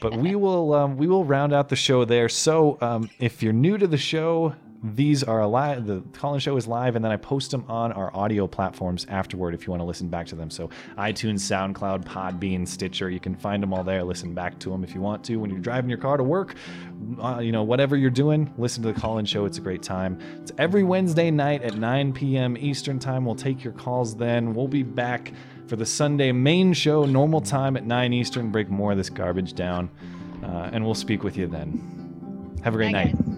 But we will um, we will round out the show there. So um, if you're new to the show, these are live. The call-in show is live, and then I post them on our audio platforms afterward if you want to listen back to them. So iTunes, SoundCloud, Podbean, Stitcher, you can find them all there. Listen back to them if you want to when you're driving your car to work. Uh, you know, whatever you're doing, listen to the call-in show. It's a great time. It's every Wednesday night at 9 p.m. Eastern time. We'll take your calls then. We'll be back for the Sunday main show, normal time at 9 Eastern. Break more of this garbage down, uh, and we'll speak with you then. Have a great Bye, night. guys.